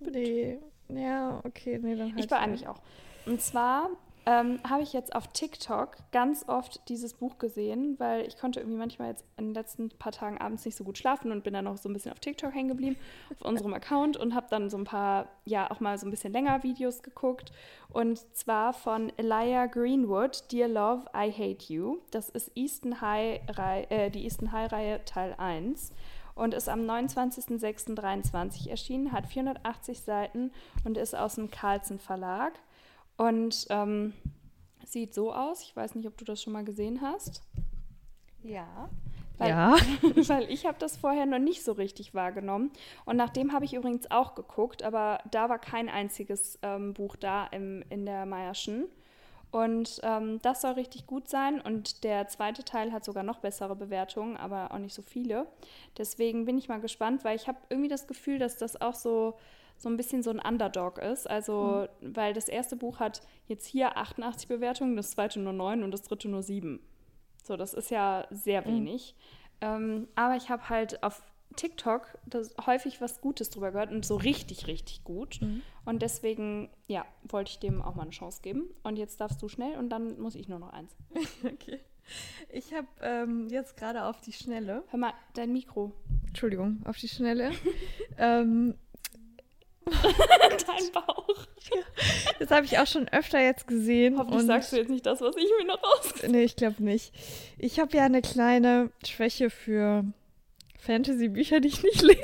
Nee. Ja, okay. Nee, dann halt ich beeile mich auch. Und zwar ähm, habe ich jetzt auf TikTok ganz oft dieses Buch gesehen, weil ich konnte irgendwie manchmal jetzt in den letzten paar Tagen abends nicht so gut schlafen und bin dann noch so ein bisschen auf TikTok hängen geblieben, auf unserem Account und habe dann so ein paar, ja, auch mal so ein bisschen länger Videos geguckt. Und zwar von Elijah Greenwood, Dear Love, I Hate You. Das ist Easton High, äh, die Easton High-Reihe Teil 1 und ist am 29.06.23 erschienen, hat 480 Seiten und ist aus dem Carlsen Verlag. Und ähm, sieht so aus. Ich weiß nicht, ob du das schon mal gesehen hast. Ja. Weil, ja. weil ich habe das vorher noch nicht so richtig wahrgenommen. Und nachdem habe ich übrigens auch geguckt, aber da war kein einziges ähm, Buch da im, in der Meierschen. Und ähm, das soll richtig gut sein. Und der zweite Teil hat sogar noch bessere Bewertungen, aber auch nicht so viele. Deswegen bin ich mal gespannt, weil ich habe irgendwie das Gefühl, dass das auch so so ein bisschen so ein Underdog ist. Also, mhm. weil das erste Buch hat jetzt hier 88 Bewertungen, das zweite nur 9 und das dritte nur 7. So, das ist ja sehr mhm. wenig. Mhm. Ähm, aber ich habe halt auf TikTok das häufig was Gutes drüber gehört und so richtig, richtig gut. Mhm. Und deswegen, ja, wollte ich dem auch mal eine Chance geben. Und jetzt darfst du schnell und dann muss ich nur noch eins. okay. Ich habe ähm, jetzt gerade auf die Schnelle. Hör mal, dein Mikro. Entschuldigung, auf die Schnelle. ähm, Dein Bauch. Das habe ich auch schon öfter jetzt gesehen. Hoffentlich sagst du jetzt nicht das, was ich mir noch raus. Nee, ich glaube nicht. Ich habe ja eine kleine Schwäche für Fantasy-Bücher, die ich nicht lese.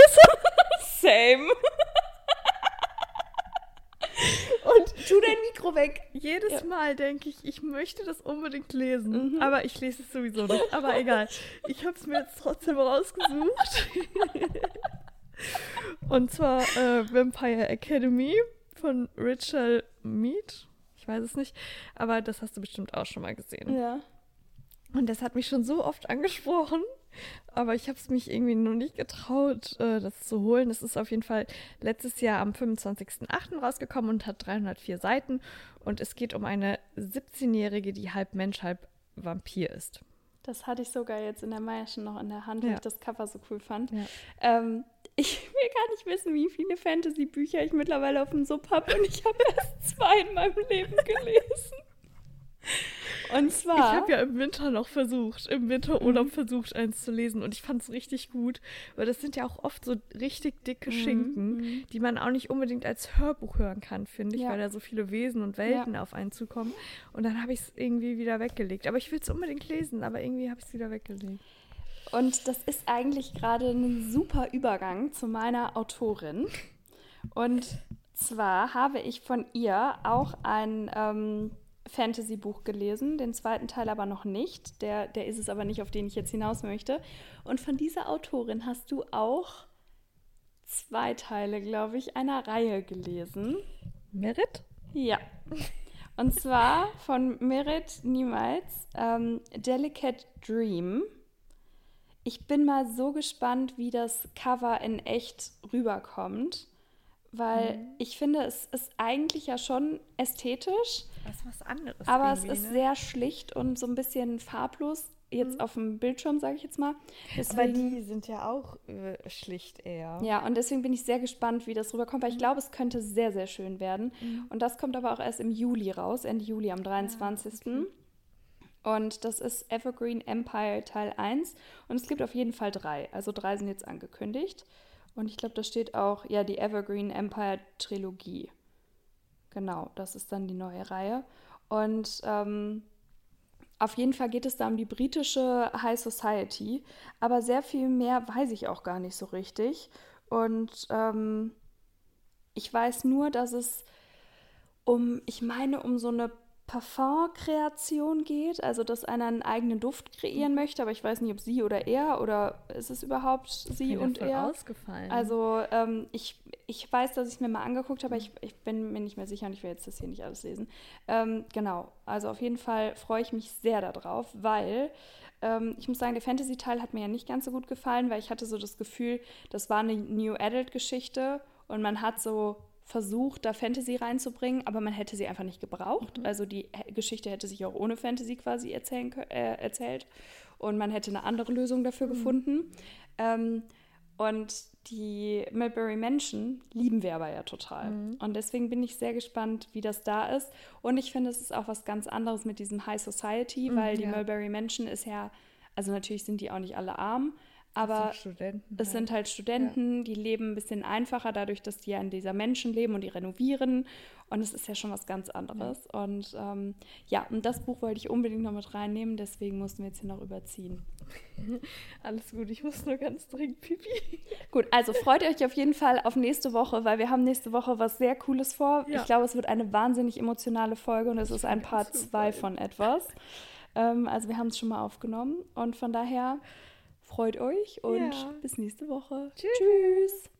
Same. Und tu dein Mikro weg. Jedes ja. Mal denke ich, ich möchte das unbedingt lesen. Mhm. Aber ich lese es sowieso nicht. Aber egal. Ich habe es mir jetzt trotzdem rausgesucht. Und zwar äh, Vampire Academy von Rachel Mead. Ich weiß es nicht, aber das hast du bestimmt auch schon mal gesehen. Ja. Und das hat mich schon so oft angesprochen, aber ich habe es mich irgendwie noch nicht getraut, äh, das zu holen. Es ist auf jeden Fall letztes Jahr am 25.08. rausgekommen und hat 304 Seiten. Und es geht um eine 17-Jährige, die halb Mensch, halb Vampir ist. Das hatte ich sogar jetzt in der Meierschen noch in der Hand, weil ich das Cover so cool fand. Ja. Ähm, ich will gar nicht wissen, wie viele Fantasy-Bücher ich mittlerweile auf dem Sub habe und ich habe erst zwei in meinem Leben gelesen. Und zwar. Ich habe ja im Winter noch versucht, im Winterurlaub mhm. versucht, eins zu lesen und ich fand es richtig gut, weil das sind ja auch oft so richtig dicke mhm. Schinken, die man auch nicht unbedingt als Hörbuch hören kann, finde ich, ja. weil da so viele Wesen und Welten ja. auf einen zukommen. Und dann habe ich es irgendwie wieder weggelegt. Aber ich will es unbedingt lesen, aber irgendwie habe ich es wieder weggelegt. Und das ist eigentlich gerade ein super Übergang zu meiner Autorin. Und zwar habe ich von ihr auch ein ähm, Fantasy-Buch gelesen, den zweiten Teil aber noch nicht. Der, der ist es aber nicht, auf den ich jetzt hinaus möchte. Und von dieser Autorin hast du auch zwei Teile, glaube ich, einer Reihe gelesen. Merit? Ja. Und zwar von Merit Niemals, ähm, Delicate Dream. Ich bin mal so gespannt, wie das Cover in echt rüberkommt, weil mhm. ich finde, es ist eigentlich ja schon ästhetisch. Das ist was anderes. Aber es ist ne? sehr schlicht und so ein bisschen farblos. Jetzt mhm. auf dem Bildschirm, sage ich jetzt mal. Deswegen, aber die sind ja auch äh, schlicht eher. Ja, und deswegen bin ich sehr gespannt, wie das rüberkommt, weil ich mhm. glaube, es könnte sehr, sehr schön werden. Mhm. Und das kommt aber auch erst im Juli raus, Ende Juli am 23. Ja, okay. Und das ist Evergreen Empire Teil 1. Und es gibt auf jeden Fall drei. Also drei sind jetzt angekündigt. Und ich glaube, da steht auch, ja, die Evergreen Empire Trilogie. Genau, das ist dann die neue Reihe. Und ähm, auf jeden Fall geht es da um die britische High Society, aber sehr viel mehr weiß ich auch gar nicht so richtig. Und ähm, ich weiß nur, dass es um, ich meine, um so eine Parfum-Kreation geht, also dass einer einen eigenen Duft kreieren möchte, aber ich weiß nicht, ob sie oder er oder ist es überhaupt sie und er. Ausgefallen. Also ähm, ich, ich weiß, dass ich es mir mal angeguckt habe, aber ich, ich bin mir nicht mehr sicher und ich will jetzt das hier nicht alles lesen. Ähm, genau, also auf jeden Fall freue ich mich sehr darauf, weil ähm, ich muss sagen, der Fantasy-Teil hat mir ja nicht ganz so gut gefallen, weil ich hatte so das Gefühl, das war eine New Adult-Geschichte und man hat so versucht, da Fantasy reinzubringen, aber man hätte sie einfach nicht gebraucht. Mhm. Also die Geschichte hätte sich auch ohne Fantasy quasi erzählen, äh, erzählt und man hätte eine andere Lösung dafür mhm. gefunden. Ähm, und die Mulberry Menschen lieben wir aber ja total. Mhm. Und deswegen bin ich sehr gespannt, wie das da ist. Und ich finde, es ist auch was ganz anderes mit diesem High Society, mhm, weil die ja. Mulberry Menschen ist ja, also natürlich sind die auch nicht alle arm, aber es sind, es halt. sind halt Studenten, ja. die leben ein bisschen einfacher, dadurch, dass die ja in dieser Menschen leben und die renovieren. Und es ist ja schon was ganz anderes. Ja. Und ähm, ja, und das Buch wollte ich unbedingt noch mit reinnehmen, deswegen mussten wir jetzt hier noch überziehen. Alles gut, ich muss nur ganz dringend pipi. Gut, also freut euch auf jeden Fall auf nächste Woche, weil wir haben nächste Woche was sehr Cooles vor. Ja. Ich glaube, es wird eine wahnsinnig emotionale Folge und es ist ein Part 2 von etwas. Ähm, also wir haben es schon mal aufgenommen und von daher Freut euch und ja. bis nächste Woche. Tschüss. Tschüss.